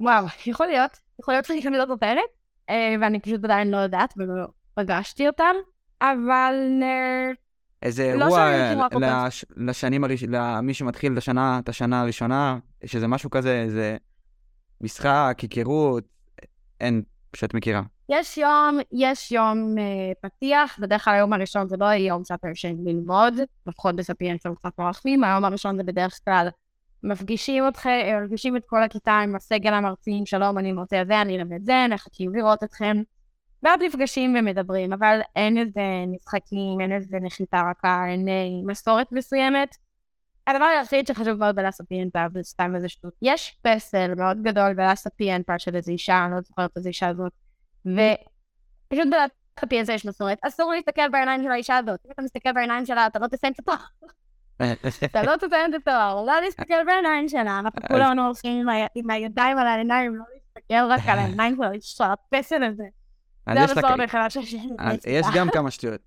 וואו, יכול להיות, יכול להיות שאני גם לא זוכרת, ואני פשוט עדיין לא יודעת ולא פגשתי אותם, אבל... איזה לא אירוע לש... לשנים הראש... למי שמתחיל את השנה, את השנה הראשונה, יש איזה משהו כזה, איזה משחק, היכרות, אין, פשוט מכירה. יש יום, יש יום uh, פתיח, בדרך כלל היום הראשון זה לא יום שאתה יושב ללמוד, לפחות בספיינס הם קצת מרחמים, היום הראשון זה בדרך כלל מפגישים אתכם, מפגישים את כל הכיתה עם הסגל המרצים, שלום, אני מרצה זה, אני אלמד זה, נחכים לראות אתכם, ואז נפגשים ומדברים, אבל אין איזה משחקים, אין איזה נחיתה רכה, אין אה, מסורת מסוימת. הדבר היחיד שחשוב מאוד בלספיאנטה, וזה סתם איזה שטות, יש פסל מאוד גדול בלספיאנטה של איזו אישה, אני לא זוכרת איזו אישה הזאת, ופשוט בלהתחפי הזה יש מסורת, אסור להסתכל בעיניים של האישה הזאת. אם אתה מסתכל בעיניים שלה, אתה לא תסיים את התואר. אתה לא תסיים את התואר, לא להסתכל בעיניים שלה, אנחנו כולנו הולכים עם הידיים על העיניים, לא להסתכל רק על העיניים שלו, לשרפס על זה. זה יש המסורת גם כמה שטויות.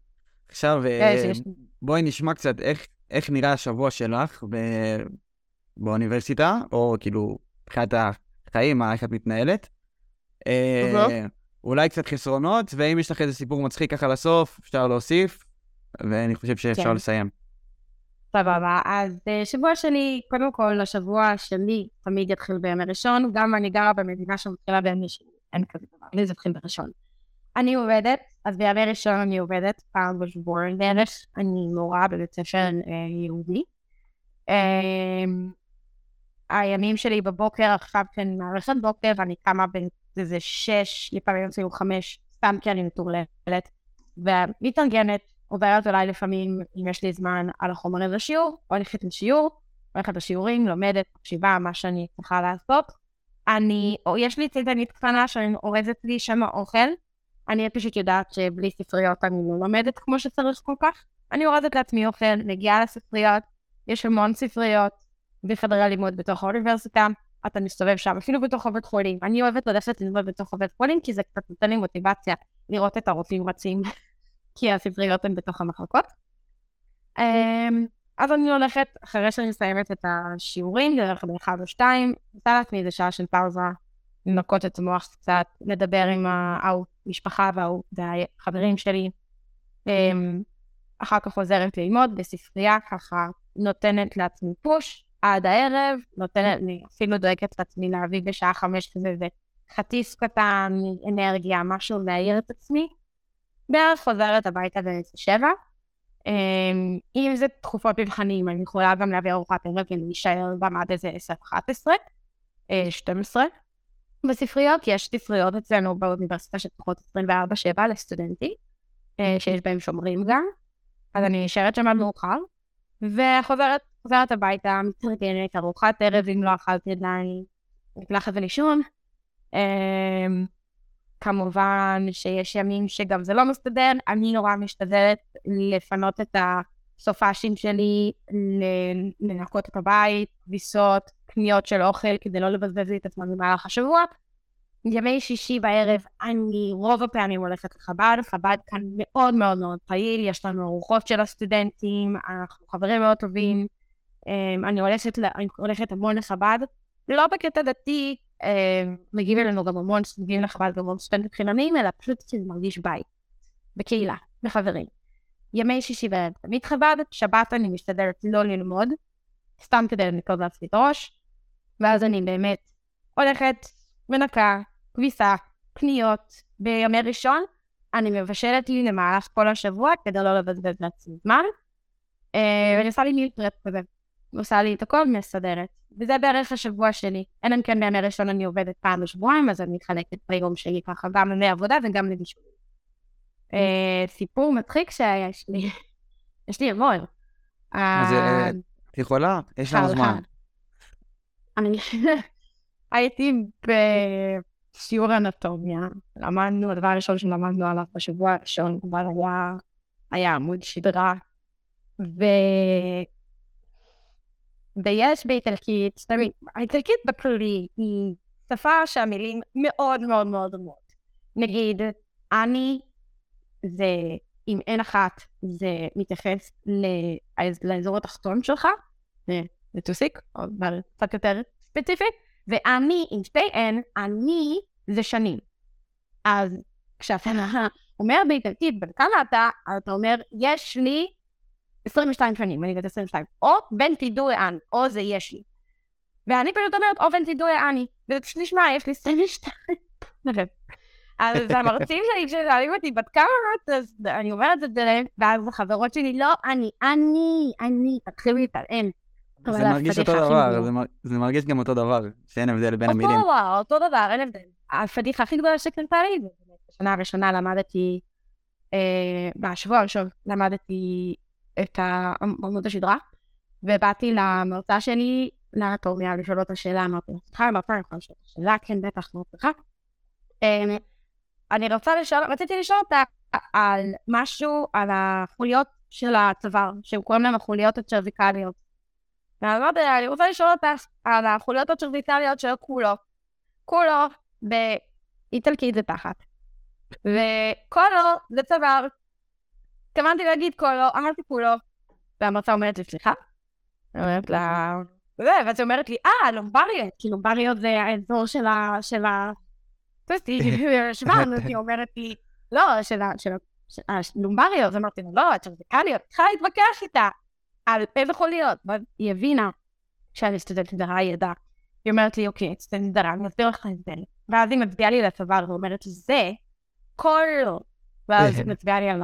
עכשיו, אה. בואי נשמע קצת איך, נראה השבוע שלך. באוניברסיטה, או כאילו, מבחינת החיים, איך את מתנהלת. אה, אוקיי. אולי קצת חסרונות, ואם יש לך איזה סיפור מצחיק ככה לסוף, אפשר להוסיף, ואני חושב שאפשר כן. לסיים. סבבה, אז אה, שבוע שלי, קודם כל, השבוע שלי תמיד יתחיל בימי ראשון, גם אני גרה במדינה שמתחילה בימי שני, אין כזה דבר, לי זה התחיל בראשון. אני עובדת, אז בימי ראשון אני עובדת פעם בשבוע בערך, אני מורה בבית ספר אה, יהודי. אה, הימים שלי בבוקר, עכשיו כן מערכת בוקר, ואני קמה באיזה שש, לפעמים אפילו חמש, סתם כי אני מטורללת, ומתארגנת, עוברת אולי לפעמים, אם יש לי זמן, על החומרים לשיעור, הולכת לשיעור, הולכת לשיעורים, לומדת, מקשיבה, מה שאני צריכה לעשות. אני, או יש לי צידנית קטנה שאני אורזת לי שם האוכל, אני פשוט יודעת שבלי ספריות אני לא לומדת כמו שצריך כל כך. אני אורזת לעצמי אוכל, מגיעה לספריות, יש המון ספריות בחדרי הלימוד בתוך האוניברסיטה, אתה מסתובב שם, אפילו בתוך הבית חולים. אני אוהבת ללכת ללמוד בתוך הבית חולים, כי זה קצת נותן לי מוטיבציה לראות את הרופאים רצים, כי הספריות הן בתוך המחלקות. אמ, אז אני הולכת, אחרי שאני מסיימת את השיעורים, דרך באחד או שתיים, עושה לעצמי איזה שעה של פאוזה, לנקות את המוח קצת, לדבר עם המשפחה והחברים שלי. אמ, אחר כך חוזרת ללמוד בספרייה, ככה נותנת לעצמי פוש עד הערב, נותנת לי, אפילו דואגת לעצמי להביא בשעה חמש כזה איזה חטיס קטן, אנרגיה, משהו להעיר את עצמי. בערך חוזרת הביתה באיזה שבע. אמ, אם זה תקופות מבחנים, אני יכולה גם להביא ארוחת ערב ולהישאר גם עד איזה 10-11, אה, 12. בספריות, יש ספריות אצלנו באוניברסיטה שפתוחות 24/7 לסטודנטים, אה, שיש בהם שומרים גם, אז אני נשארת שם עד מאוחר, וחוזרת חוזרת הביתה, מתארגנת, ארוחת ערב, אם לא אכלתי עדיין, מקלחת ולישון. כמובן שיש ימים שגם זה לא מסתדר, אני נורא משתדלת לפנות את הסופאשים שלי, לנקות את הבית, כביסות, קניות של אוכל, כדי לא לבזבז לי את עצמם במהלך השבוע. ימי שישי בערב, אני רוב הפעמים הולכת לחב"ד, חב"ד כאן מאוד מאוד מאוד פעיל, יש לנו ארוחות של הסטודנטים, אנחנו חברים מאוד טובים, אמ, אני הולכת, אני הולכת המון לחב"ד, לא בקטע דתי, מגיעים אלינו גם המון סוגים לחב"ד, גם המון סטודנטים חילוניים, אלא פשוט כי זה מרגיש בית, בקהילה, בחברים. ימי שישי בערב תמיד חב"ד, שבת אני משתדלת לא ללמוד, סתם כדי לנקוד לעצמי את הראש, ואז אני באמת הולכת, מנקה, כביסה, קניות. בימי ראשון אני מבשלת לי למהלך כל השבוע כדי לא לבזבז לעצמי זמן. אה, ואני עושה לי מיל פרפ כזה. עושה לי את הכל, מסדרת. וזה בערך השבוע שלי. אלא אם כן בימי ראשון אני עובדת פעם בשבועיים, אז אני מתחלקת ביום שלי ככה, גם לימי עבודה וגם לבישול. אה, סיפור מצחיק שיש לי. יש לי המון. אז אה, אה, את יכולה? יש לנו זמן. אני הייתי בשיעור אנטומיה, למדנו, הדבר הראשון שלמדנו עליו בשבוע הראשון כבר היה, היה עמוד שדרה, ו... ויש באיטלקית, האיטלקית בכללי היא שפה שהמילים מאוד מאוד מאוד דומות. נגיד, אני זה, אם אין אחת, זה מתייחס לאזור התחתון שלך, לטוסיק, אבל קצת יותר ספציפי, ואני עם שתי N, אני זה שנים. אז כשאתה אומר באיטלקית, בן כמה אתה, אתה אומר, יש לי 22 שנים, אני בת 22, או בן תידוי אן, או זה יש לי. ואני פשוט אומרת, או בן תידוי אני, וזה פשוט נשמע, יש לי 22. אז המרצים שלי, כששואלים אותי בת כמה את, אז אני אומרת את זה להם, ואז החברות שלי, לא, אני, אני, אני, תתחילו להתעלם. זה מרגיש אותו דבר. זה מר- זה מרגיש גם אותו דבר, שאין הבדל בין המילים. אותו דבר, אותו דבר, אין הבדל. הפדיחה הכי גדולה שקרתה לי, בשנה הראשונה למדתי, אה, בשבוע הראשון למדתי את עמוד השדרה, ובאתי למרצה שלי, לאנטומיה, לשאול אותה שאלה, אמרתי לה, סליחה, אני יכולה לשאול אותה שאלה, כן, בטח, מאוד סליחה. אה, אני רוצה לשאול, רציתי לשאול אותה על משהו, על החוליות של הצוואר, שהם קוראים להם החוליות הצ'רביקליות. ואמרתי לה, אני רוצה לשאול אותך על החוליות הצ'רביקליות של כולו. כולו באיטלקית זה תחת. וקולו זה צוואר. התכוונתי להגיד קולו, אמרתי כולו. והמרצה אומרת לי, סליחה? אני אומרת לה, ואז היא אומרת לי, אה, לומבריות, כי לומבריות זה האזור של ה... של ה... אז היא אומרת לי, לא, של ה... לומבריות, אז אמרתי לה, לא, את צ'רזיקליות, צריכה להתווכח איתה על איזה חוליות. ואז היא הבינה שאני סטודנטית זרה, היא ידעה. היא אומרת לי, אוקיי, סטודנטית זרה, אני אסביר לך את זה. ואז היא מצביעה לי לצוואר ואומרת, זה כל... ואז היא מצביעה לי על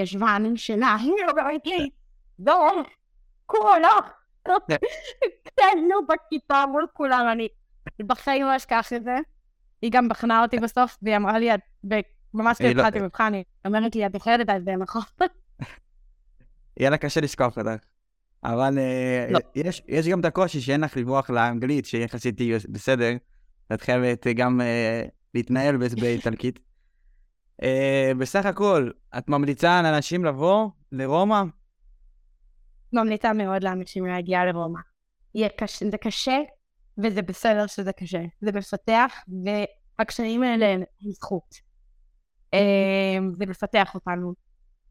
הישבן שלה, היא אומרת לי, לא, כולו. קטנו בכיתה מול כולם, אני בחיים לא אשכח את זה. היא גם בחנה אותי בסוף, והיא אמרה לי, ממש לא- התחלתי מבחן, היא אומרת לי, את זוכרת את זה, נכון? יהיה לה קשה לשכוח אותך. אבל אה, לא. יש, גם את הקושי שאין לך לברוח לאנגלית, שיחסית תהיי בסדר. את חייבת גם אה, להתנהל באיטלקית. אה, בסך הכל, את ממליצה לאנשים לבוא לרומא? ממליצה מאוד לאנשים להגיע לרומא. קשה, זה קשה, וזה בסדר שזה קשה. זה מפתח, והקשיים האלה הם זכות. אה, זה מפתח אותנו.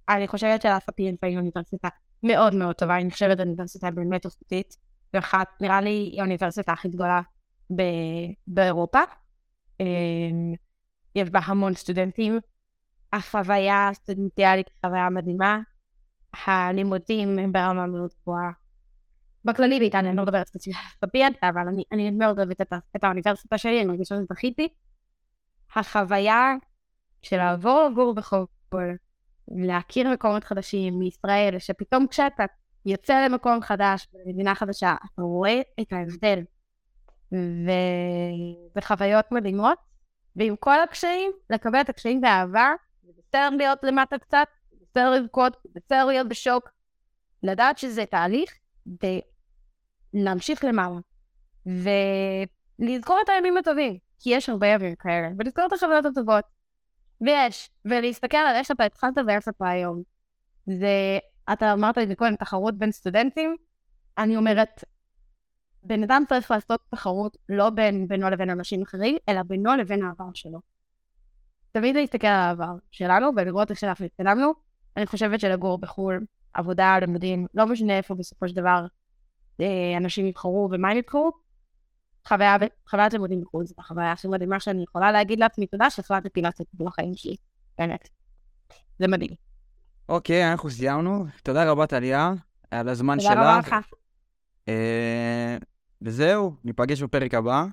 אני חושבת שלהפפיאנס היא אוניברסיטה מאוד מאוד טובה, אני חושבת אוניברסיטה באמת איכותית, ואחת, נראה לי, היא האוניברסיטה הכי גדולה ב- באירופה. אה, יש בה המון סטודנטים. החוויה הסטודנטיאלית היא חוויה מדהימה. הלימודים הם ברמה מאוד גבוהה. בכללי באיטליה, אני לא מדברת ספציפית על ספיאנטה, אבל אני, אני מאוד אוהבת את, את האוניברסיטה שלי, אני מרגישה שזכיתי. החוויה של לעבור לגור בחו"ל, להכיר מקומות חדשים מישראל, שפתאום כשאתה יוצא למקום חדש, במדינה חדשה, אתה רואה את ההבדל. וזה חוויות מדהימות, ועם כל הקשיים, לקבל את הקשיים באהבה, זה בסדר להיות למטה קצת, זה בסדר לבכות, זה בסדר להיות בשוק, לדעת שזה תהליך, ולהמשיך למעלה. ולזכור את הימים הטובים, כי יש הרבה ימים כאלה, ולזכור את החוויות הטובות. ויש, ולהסתכל על איך אתה התחלת ואיך אתה היום. זה, אתה אמרת לי קודם, תחרות בין סטודנטים, אני אומרת, בן אדם צריך לעשות תחרות לא בין בינו לבין אנשים אחרים, אלא בינו לבין העבר שלו. תמיד להסתכל על העבר שלנו ולראות איך שאנחנו התקדמנו. אני חושבת שלגור בחו"ל, עבודה, לימודים, לא משנה איפה בסופו של דבר אה, אנשים יבחרו ומה הם יבחרו, חוויה, חוויית לימודים בחו"ל זאת החוויה הכי מדהימה שאני יכולה להגיד לעצמי תודה שהחלטתי לעשות את זה בחיים שלי, באמת. זה מדהים. אוקיי, אנחנו סיימנו. תודה רבה, טליה, על הזמן תודה רבה שלך. לך. אה, וזהו, ניפגש בפרק הבא.